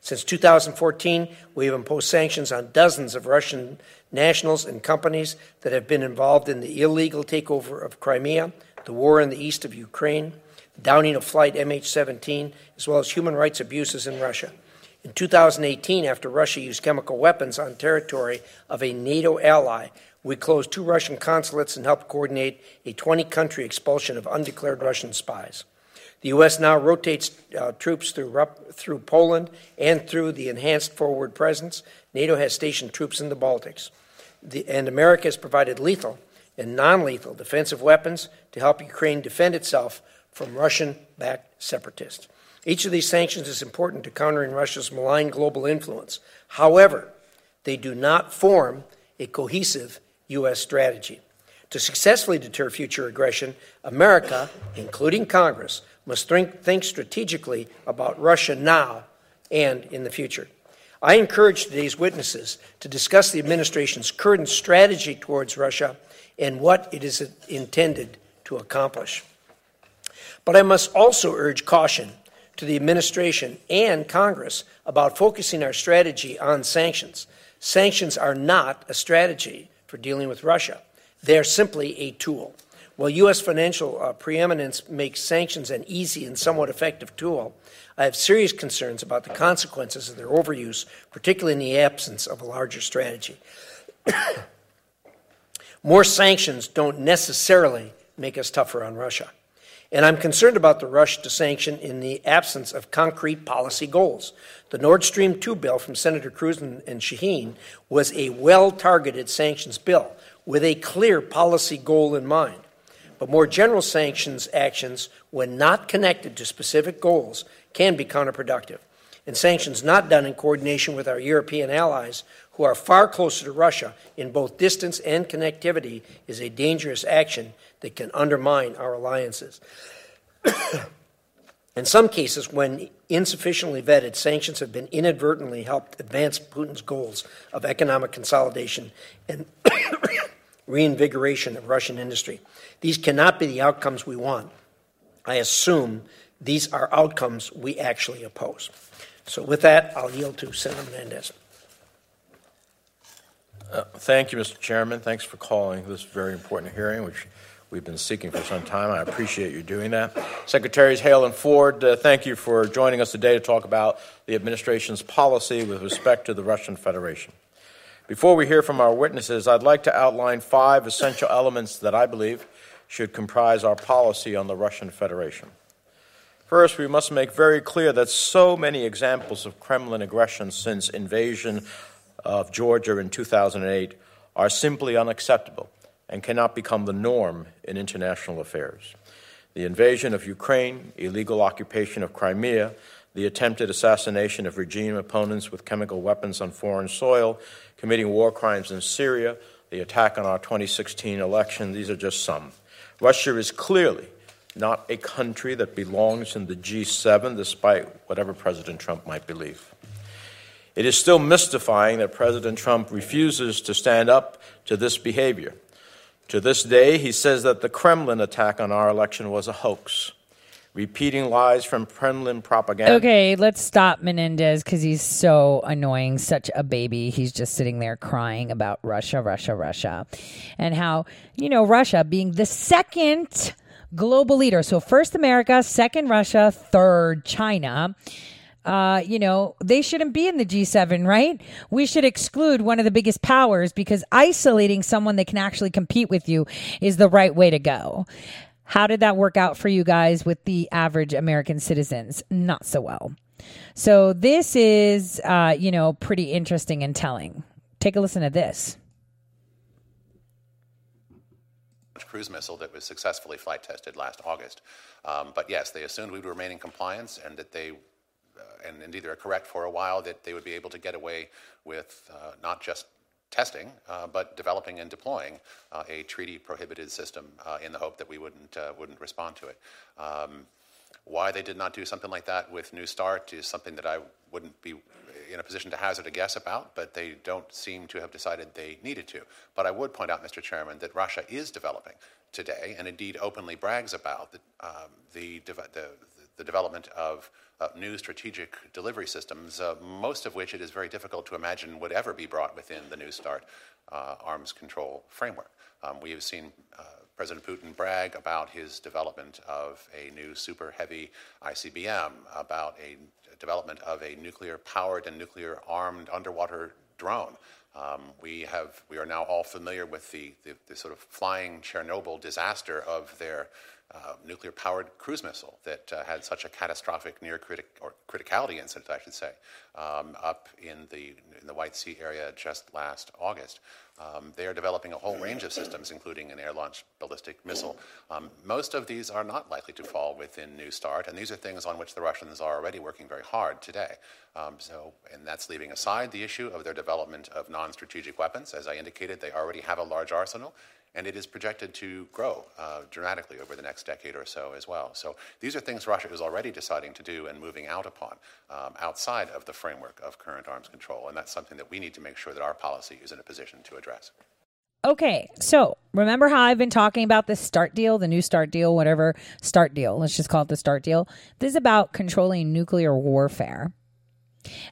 Since 2014, we have imposed sanctions on dozens of Russian nationals and companies that have been involved in the illegal takeover of Crimea, the war in the east of Ukraine, the downing of Flight MH 17, as well as human rights abuses in Russia. In 2018, after Russia used chemical weapons on territory of a NATO ally, we closed two Russian consulates and helped coordinate a 20 country expulsion of undeclared Russian spies. The U.S. now rotates uh, troops through, through Poland and through the enhanced forward presence. NATO has stationed troops in the Baltics. The, and America has provided lethal and non lethal defensive weapons to help Ukraine defend itself from Russian backed separatists. Each of these sanctions is important to countering Russia's malign global influence. However, they do not form a cohesive U.S. strategy. To successfully deter future aggression, America, including Congress, must think, strategically about Russia now and in the future. I encourage today's witnesses to discuss the administration's current strategy towards Russia and what it is intended to accomplish. But I must also urge caution to the administration and Congress about focusing our strategy on sanctions. Sanctions are not a strategy for dealing with Russia. They're simply a tool. While U.S. financial uh, preeminence makes sanctions an easy and somewhat effective tool, I have serious concerns about the consequences of their overuse, particularly in the absence of a larger strategy. <coughs> More sanctions don't necessarily make us tougher on Russia. And I'm concerned about the rush to sanction in the absence of concrete policy goals. The Nord Stream 2 bill from Senator Cruz and, and Shaheen was a well targeted sanctions bill with a clear policy goal in mind. But more general sanctions actions, when not connected to specific goals, can be counterproductive. And sanctions not done in coordination with our European allies, who are far closer to Russia in both distance and connectivity, is a dangerous action that can undermine our alliances. <coughs> In some cases, when insufficiently vetted, sanctions have been inadvertently helped advance Putin's goals of economic consolidation and <coughs> reinvigoration of Russian industry. These cannot be the outcomes we want. I assume these are outcomes we actually oppose. So, with that, I'll yield to Senator Menendez. Uh, thank you, Mr. Chairman. Thanks for calling this very important hearing, which we've been seeking for some time. I appreciate you doing that. Secretaries Hale and Ford, uh, thank you for joining us today to talk about the administration's policy with respect to the Russian Federation. Before we hear from our witnesses, I'd like to outline five essential elements that I believe should comprise our policy on the Russian Federation. First, we must make very clear that so many examples of Kremlin aggression since invasion of Georgia in 2008 are simply unacceptable and cannot become the norm in international affairs. The invasion of Ukraine, illegal occupation of Crimea, the attempted assassination of regime opponents with chemical weapons on foreign soil, committing war crimes in Syria, the attack on our 2016 election, these are just some. Russia is clearly not a country that belongs in the G7, despite whatever President Trump might believe. It is still mystifying that President Trump refuses to stand up to this behavior. To this day, he says that the Kremlin attack on our election was a hoax, repeating lies from Kremlin propaganda. Okay, let's stop Menendez because he's so annoying, such a baby. He's just sitting there crying about Russia, Russia, Russia, and how, you know, Russia being the second global leader. So, first America, second Russia, third China. Uh, you know, they shouldn't be in the G7, right? We should exclude one of the biggest powers because isolating someone that can actually compete with you is the right way to go. How did that work out for you guys with the average American citizens? Not so well. So, this is, uh, you know, pretty interesting and telling. Take a listen to this. cruise missile that was successfully flight tested last August. Um, but yes, they assumed we would remain in compliance and that they, and indeed they're correct for a while, that they would be able to get away with uh, not just testing, uh, but developing and deploying uh, a treaty prohibited system uh, in the hope that we wouldn't, uh, wouldn't respond to it. Um, why they did not do something like that with New START is something that I wouldn't be in a position to hazard a guess about, but they don't seem to have decided they needed to. But I would point out, Mr. Chairman, that Russia is developing today, and indeed openly brags about the, um, the, the, the, development of uh, new strategic delivery systems, uh, most of which it is very difficult to imagine would ever be brought within the New START uh, arms control framework. Um, we have seen uh, President Putin brag about his development of a new super heavy ICBM, about a development of a nuclear powered and nuclear armed underwater drone. Um, we, have, we are now all familiar with the, the, the sort of flying Chernobyl disaster of their uh, nuclear powered cruise missile that uh, had such a catastrophic near critic, or criticality incident, I should say, um, up in the, in the White Sea area just last August. Um, they are developing a whole range of systems, including an air launched ballistic missile. Um, most of these are not likely to fall within New START, and these are things on which the Russians are already working very hard today. Um, so, and that's leaving aside the issue of their development of non strategic weapons. As I indicated, they already have a large arsenal, and it is projected to grow uh, dramatically over the next decade or so as well. So these are things Russia is already deciding to do and moving out upon um, outside of the framework of current arms control, and that's something that we need to make sure that our policy is in a position to address. Okay, so remember how I've been talking about this START deal, the new START deal, whatever START deal, let's just call it the START deal. This is about controlling nuclear warfare.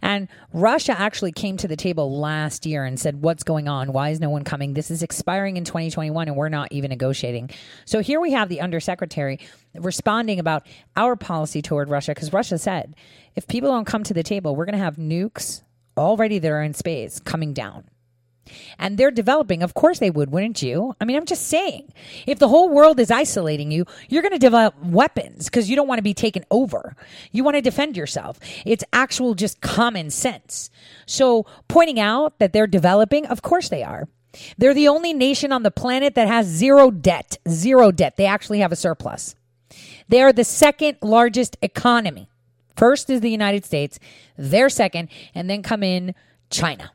And Russia actually came to the table last year and said, What's going on? Why is no one coming? This is expiring in 2021 and we're not even negotiating. So here we have the undersecretary responding about our policy toward Russia because Russia said, If people don't come to the table, we're going to have nukes already that are in space coming down and they're developing. Of course they would, wouldn't you? I mean, I'm just saying, if the whole world is isolating you, you're going to develop weapons because you don't want to be taken over. You want to defend yourself. It's actual just common sense. So pointing out that they're developing, of course they are. They're the only nation on the planet that has zero debt. Zero debt. They actually have a surplus. They are the second largest economy. First is the United States, they're second, and then come in China.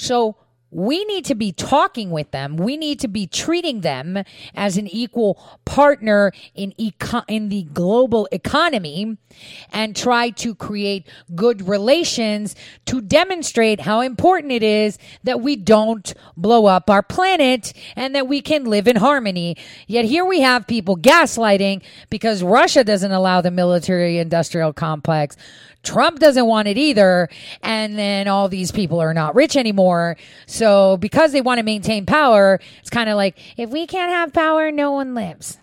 So we need to be talking with them. We need to be treating them as an equal partner in eco- in the global economy and try to create good relations to demonstrate how important it is that we don't blow up our planet and that we can live in harmony. Yet here we have people gaslighting because Russia doesn't allow the military industrial complex Trump doesn't want it either. And then all these people are not rich anymore. So because they want to maintain power, it's kind of like if we can't have power, no one lives.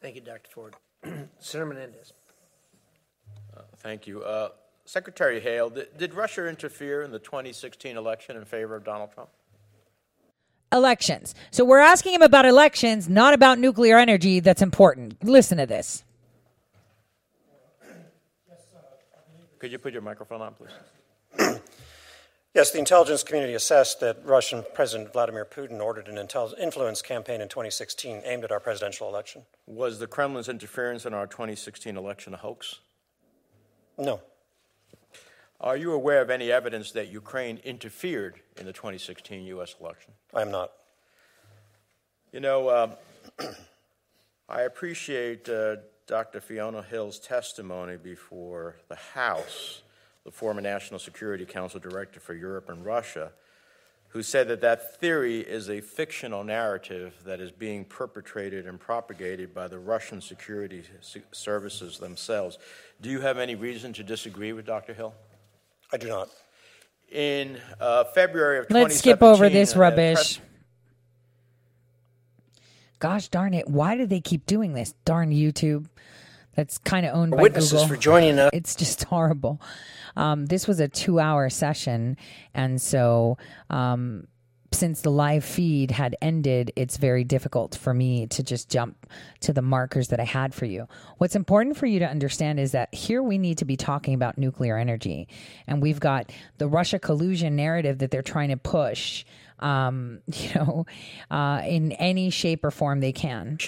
Thank you, Dr. Ford. <clears throat> Senator Menendez. Uh, thank you. Uh, Secretary Hale, did, did Russia interfere in the 2016 election in favor of Donald Trump? Elections. So we're asking him about elections, not about nuclear energy. That's important. Listen to this. Could you put your microphone on, please? Yes, the intelligence community assessed that Russian President Vladimir Putin ordered an influence campaign in 2016 aimed at our presidential election. Was the Kremlin's interference in our 2016 election a hoax? No. Are you aware of any evidence that Ukraine interfered in the 2016 U.S. election? I am not. You know, um, <clears throat> I appreciate uh, Dr. Fiona Hill's testimony before the House, the former National Security Council Director for Europe and Russia, who said that that theory is a fictional narrative that is being perpetrated and propagated by the Russian security services themselves. Do you have any reason to disagree with Dr. Hill? I do not. In uh, February of Let's skip over this rubbish. Gosh darn it. Why do they keep doing this? Darn YouTube. That's kind of owned by Witnesses Google. for joining us. It's just <laughs> horrible. Um, this was a two hour session. And so, um, since the live feed had ended, it's very difficult for me to just jump to the markers that I had for you. What's important for you to understand is that here we need to be talking about nuclear energy. And we've got the Russia collusion narrative that they're trying to push, um, <laughs> you know, uh, in any shape or form they can.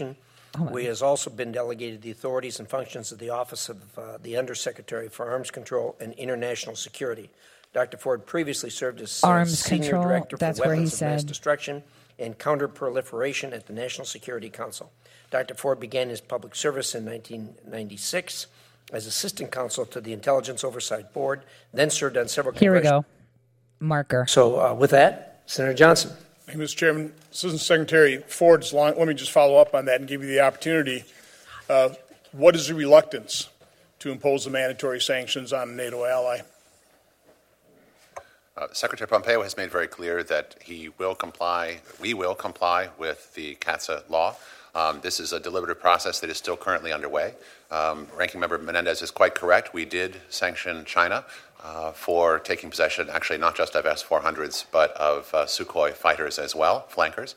We has also been delegated the authorities and functions of the Office of uh, the Undersecretary for Arms Control and International Security. Dr. Ford previously served as Arms Senior Control, Director for Weapons of Mass. Destruction and Counterproliferation at the National Security Council. Dr. Ford began his public service in 1996 as Assistant Counsel to the Intelligence Oversight Board, then served on several Here we go. Marker. So, uh, with that, Senator Johnson. Thank you, Mr. Chairman. Assistant Secretary Ford's line, let me just follow up on that and give you the opportunity. Uh, what is the reluctance to impose the mandatory sanctions on a NATO ally? Uh, Secretary Pompeo has made very clear that he will comply, we will comply with the CAATSA law. Um, this is a deliberative process that is still currently underway. Um, Ranking Member Menendez is quite correct. We did sanction China uh, for taking possession, actually not just of S 400s, but of uh, Sukhoi fighters as well, flankers.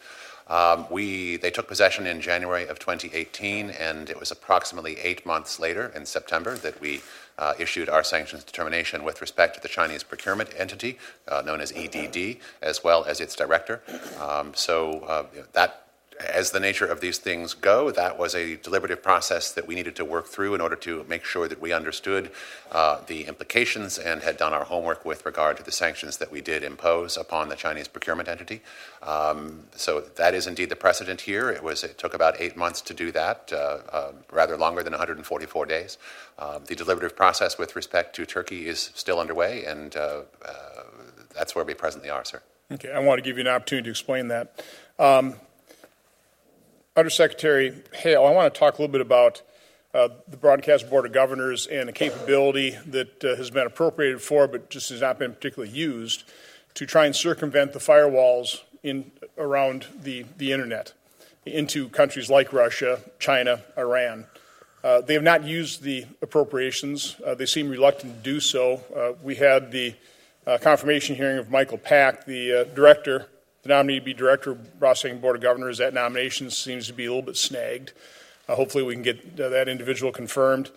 Um, we, they took possession in January of 2018, and it was approximately eight months later, in September, that we uh, issued our sanctions determination with respect to the Chinese procurement entity, uh, known as EDD, as well as its director. Um, so uh, that as the nature of these things go, that was a deliberative process that we needed to work through in order to make sure that we understood uh, the implications and had done our homework with regard to the sanctions that we did impose upon the Chinese procurement entity. Um, so that is indeed the precedent here. It was it took about eight months to do that, uh, uh, rather longer than 144 days. Um, the deliberative process with respect to Turkey is still underway, and uh, uh, that's where we presently are, sir. Okay, I want to give you an opportunity to explain that. Um, Undersecretary Hale, I want to talk a little bit about uh, the Broadcast Board of Governors and the capability that uh, has been appropriated for, but just has not been particularly used, to try and circumvent the firewalls in around the, the internet into countries like Russia, China, Iran. Uh, they have not used the appropriations. Uh, they seem reluctant to do so. Uh, we had the uh, confirmation hearing of Michael Pack, the director, the nominee to be director of Ross Broadcasting Board of Governors. That nomination seems to be a little bit snagged. Uh, hopefully, we can get uh, that individual confirmed.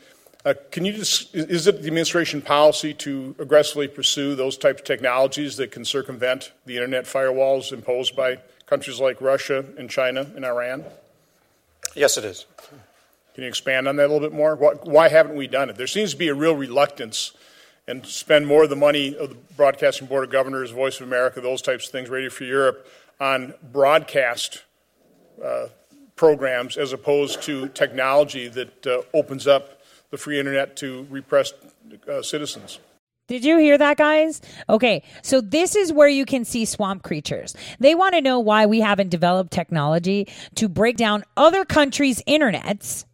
Uh, can you just, is it the administration policy to aggressively pursue those types of technologies that can circumvent the internet firewalls imposed by countries like Russia and China and Iran? Yes, it is. Can you expand on that a little bit more? Why, why haven't we done it? There seems to be a real reluctance and spend more of the money of the Broadcasting Board of Governors, Voice of America, those types of things, Radio Free Europe, on broadcast uh, programs as opposed to technology that uh, opens up the free internet to repressed uh, citizens. Did you hear that, guys? Okay, so this is where you can see swamp creatures. They want to know why we haven't developed technology to break down other countries' internets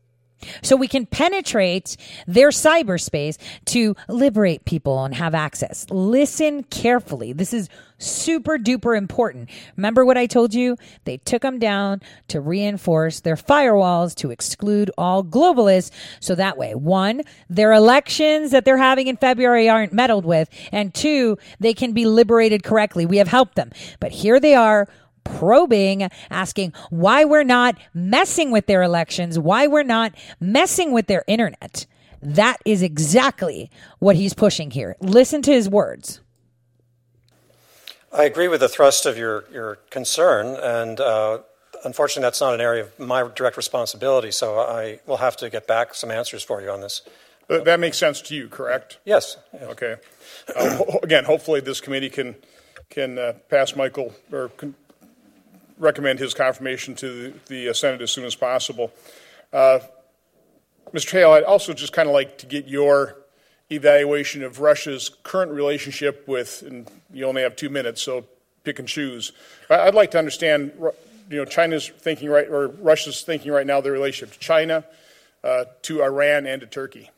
So we can penetrate their cyberspace to liberate people and have access. Listen carefully. This is super duper important. Remember what I told you? They took them down to reinforce their firewalls to exclude all globalists. So that way, one, their elections that they're having in February aren't meddled with. And two, they can be liberated correctly. We have helped them. But here they are probing, asking why we're not messing with their elections, why we're not messing with their internet. That is exactly what he's pushing here. Listen to his words. I agree with the thrust of your, your concern, and uh, unfortunately, that's not an area of my direct responsibility, so I will have to get back some answers for you on this. That, that makes sense to you, correct? Yes. Okay. Uh, again, hopefully this committee can can uh, pass Michael or can recommend his confirmation to the, the uh, Senate as soon as possible. Uh, Mr. Hale, I'd also just kind of like to get your evaluation of Russia's current relationship with, and you only have two minutes, so pick and choose. I'd like to understand, you know, China's thinking right, or Russia's thinking right now, their relationship to China, uh, to Iran, and to Turkey.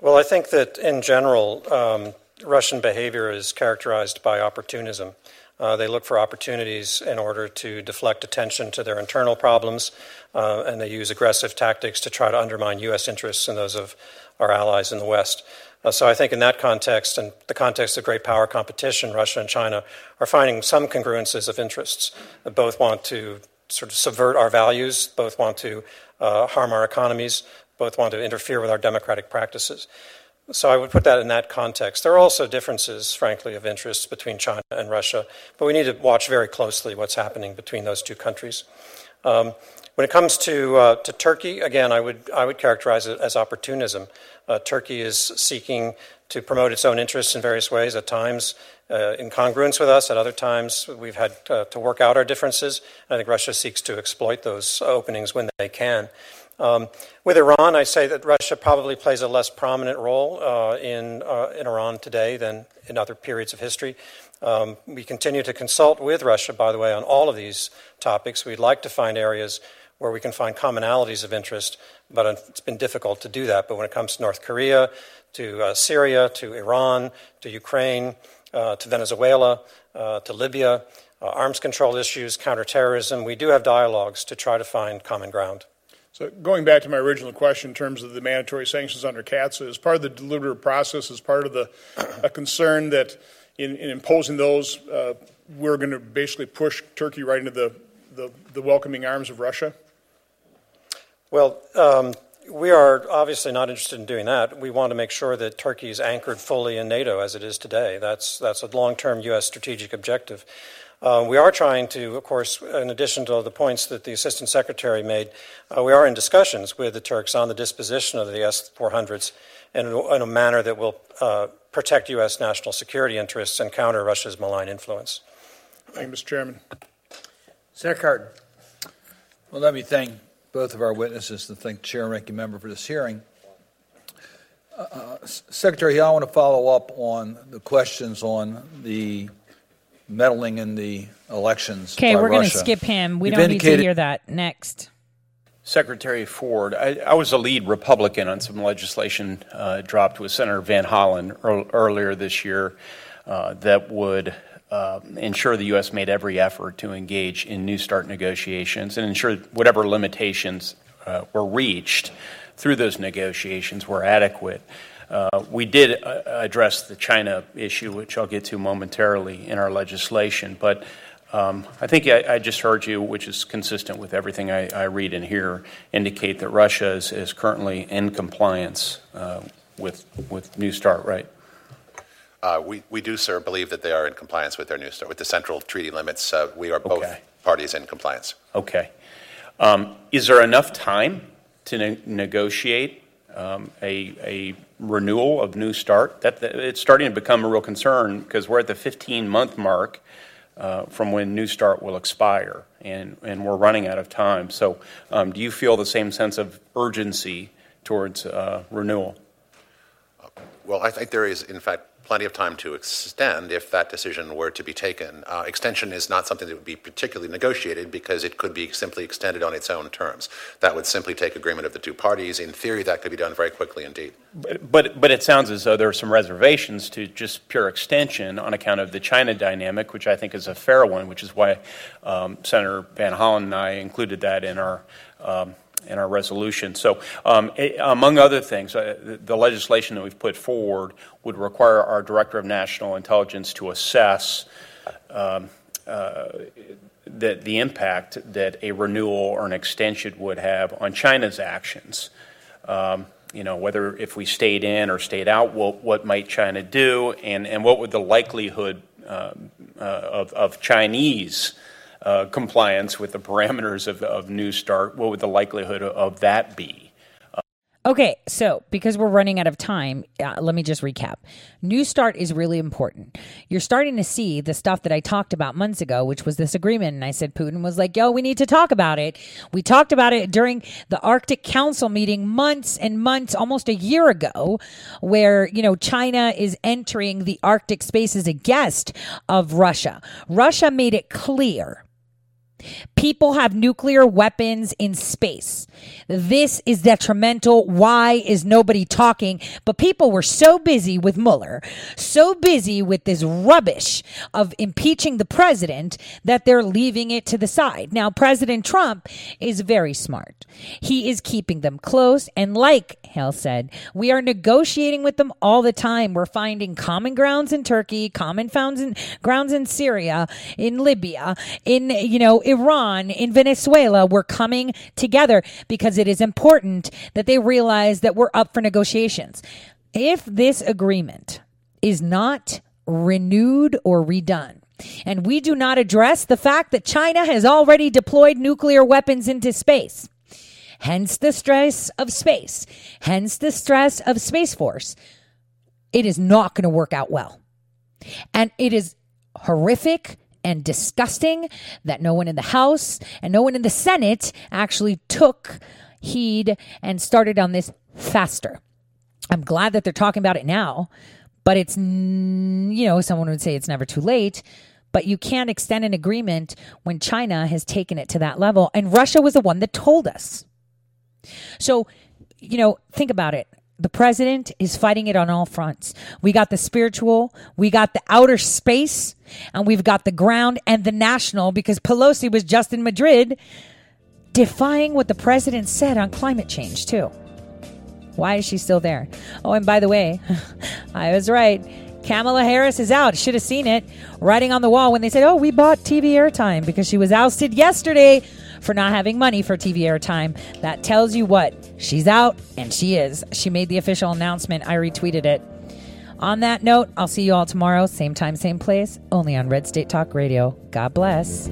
Well, I think that in general, um, Russian behavior is characterized by opportunism. Uh, they look for opportunities in order to deflect attention to their internal problems, uh, and they use aggressive tactics to try to undermine U.S. interests and those of our allies in the West. Uh, so I think in that context, and the context of great power competition, Russia and China are finding some congruences of interests. Both want to sort of subvert our values, both want to uh, harm our economies, both want to interfere with our democratic practices. So I would put that in that context. There are also differences, frankly, of interests between China and Russia, but we need to watch very closely what's happening between those two countries. Um, when it comes to, uh, to Turkey, again, I would, I would characterize it as opportunism. Uh, Turkey is seeking to promote its own interests in various ways, at times uh, in congruence with us, at other times we've had uh, to work out our differences. I think Russia seeks to exploit those openings when they can. Um, with Iran, I say that Russia probably plays a less prominent role uh, in, uh, in Iran today than in other periods of history. Um, we continue to consult with Russia, by the way, on all of these topics. We'd like to find areas where we can find commonalities of interest, but it's been difficult to do that. But when it comes to North Korea, to uh, Syria, to Iran, to Ukraine, uh, to Venezuela, uh, to Libya, uh, arms control issues, counterterrorism, we do have dialogues to try to find common ground. So going back to my original question in terms of the mandatory sanctions under CAATSA, as part of the deliberative process, as part of the a concern that in, in imposing those, uh, we're going to basically push Turkey right into the, the, the welcoming arms of Russia? Well, um, we are obviously not interested in doing that. We want to make sure that Turkey is anchored fully in NATO as it is today. That's, that's a long term U.S. strategic objective. Uh, we are trying to, of course, in addition to the points that the Assistant Secretary made, uh, we are in discussions with the Turks on the disposition of the S 400s in, in, a manner that will uh, protect U.S. national security interests and counter Russia's malign influence. Thank you, Mr. Chairman. Senator Cardin. Well, let me thank both of our witnesses and thank the Chair and Ranking Member for this hearing. Uh, Secretary, I want to follow up on the questions on the meddling in the elections. Okay, we're going to skip him. We You've don't need to hear that. Next. Secretary Ford, I, I was a lead Republican on some legislation uh, dropped with Senator Van Hollen ear- earlier this year uh, that would uh, ensure the U.S. made every effort to engage in New START negotiations and ensure whatever limitations uh, were reached through those negotiations were adequate. Uh, we did uh, address the China issue, which I'll get to momentarily in our legislation, but um, I think I, I just heard you, which is consistent with everything I, I read and hear, indicate that Russia is, is currently in compliance uh, with with New START, right? Uh, we, we do, sir, believe that they are in compliance with their new start, with the central treaty limits. Uh, we are both Okay. parties in compliance. Okay. Um, is there enough time to ne- negotiate um, a, a renewal of New START? That, that- it's starting to become a real concern because we're at the 15 month mark uh, from when New START will expire, and, and we're running out of time. So, um, do you feel the same sense of urgency towards uh, renewal? Well, I think there is, in fact, plenty of time to extend if that decision were to be taken. Uh, extension is not something that would be particularly negotiated because it could be simply extended on its own terms. That would simply take agreement of the two parties. In theory, that could be done very quickly indeed. But, but, but it sounds as though there are some reservations to just pure extension on account of the China dynamic, which I think is a fair one, which is why um, Senator Van Hollen and I included that in our. Um, in our resolution. So, um, it, among other things, uh, the, legislation that we've put forward would require our Director of National Intelligence to assess um, uh, the, the impact that a renewal or an extension would have on China's actions. Um, you know, whether if we stayed in or stayed out, what, what might China do, and, and what would the likelihood uh, uh of, of Chinese uh, compliance with the parameters of, of New Start, what would the likelihood of that be? Okay, so because we're running out of time, uh, let me just recap. New START is really important. You're starting to see the stuff that I talked about months ago, which was this agreement. And I said, Putin was like, yo, we need to talk about it. We talked about it during the Arctic Council meeting months and months, almost a year ago, where, you know, China is entering the Arctic space as a guest of Russia. Russia made it clear People have nuclear weapons in space. This is detrimental. Why is nobody talking? But people were so busy with Mueller, so busy with this rubbish of impeaching the president that they're leaving it to the side. Now, President Trump is very smart. He is keeping them close. And like Hale said, we are negotiating with them all the time. We're finding common grounds in Turkey, common in, grounds in Syria, in Libya, in, you know, Iran, in Venezuela. We're coming together because it is important that they realize that we're up for negotiations. If this agreement is not renewed or redone, and we do not address the fact that China has already deployed nuclear weapons into space. Hence the stress of space. Hence the stress of Space Force. It is not going to work out well. And it is horrific and disgusting that no one in the House and no one in the Senate actually took heed and started on this faster. I'm glad that they're talking about it now, but it's, you know, someone would say it's never too late. But you can't extend an agreement when China has taken it to that level. And Russia was the one that told us. So, you know, think about it the president is fighting it on all fronts. We got the spiritual, we got the outer space, and we've got the ground and the national because Pelosi was just in Madrid defying what the president said on climate change, too. Why is she still there? Oh, and by the way, <laughs> I was right. Kamala Harris is out. Should have seen it writing on the wall when they said, Oh, we bought TV airtime because she was ousted yesterday for not having money for TV airtime. That tells you what, she's out, and she is. She made the official announcement. I retweeted it. On that note, I'll see you all tomorrow, same time, same place, only on Red State Talk Radio. God bless.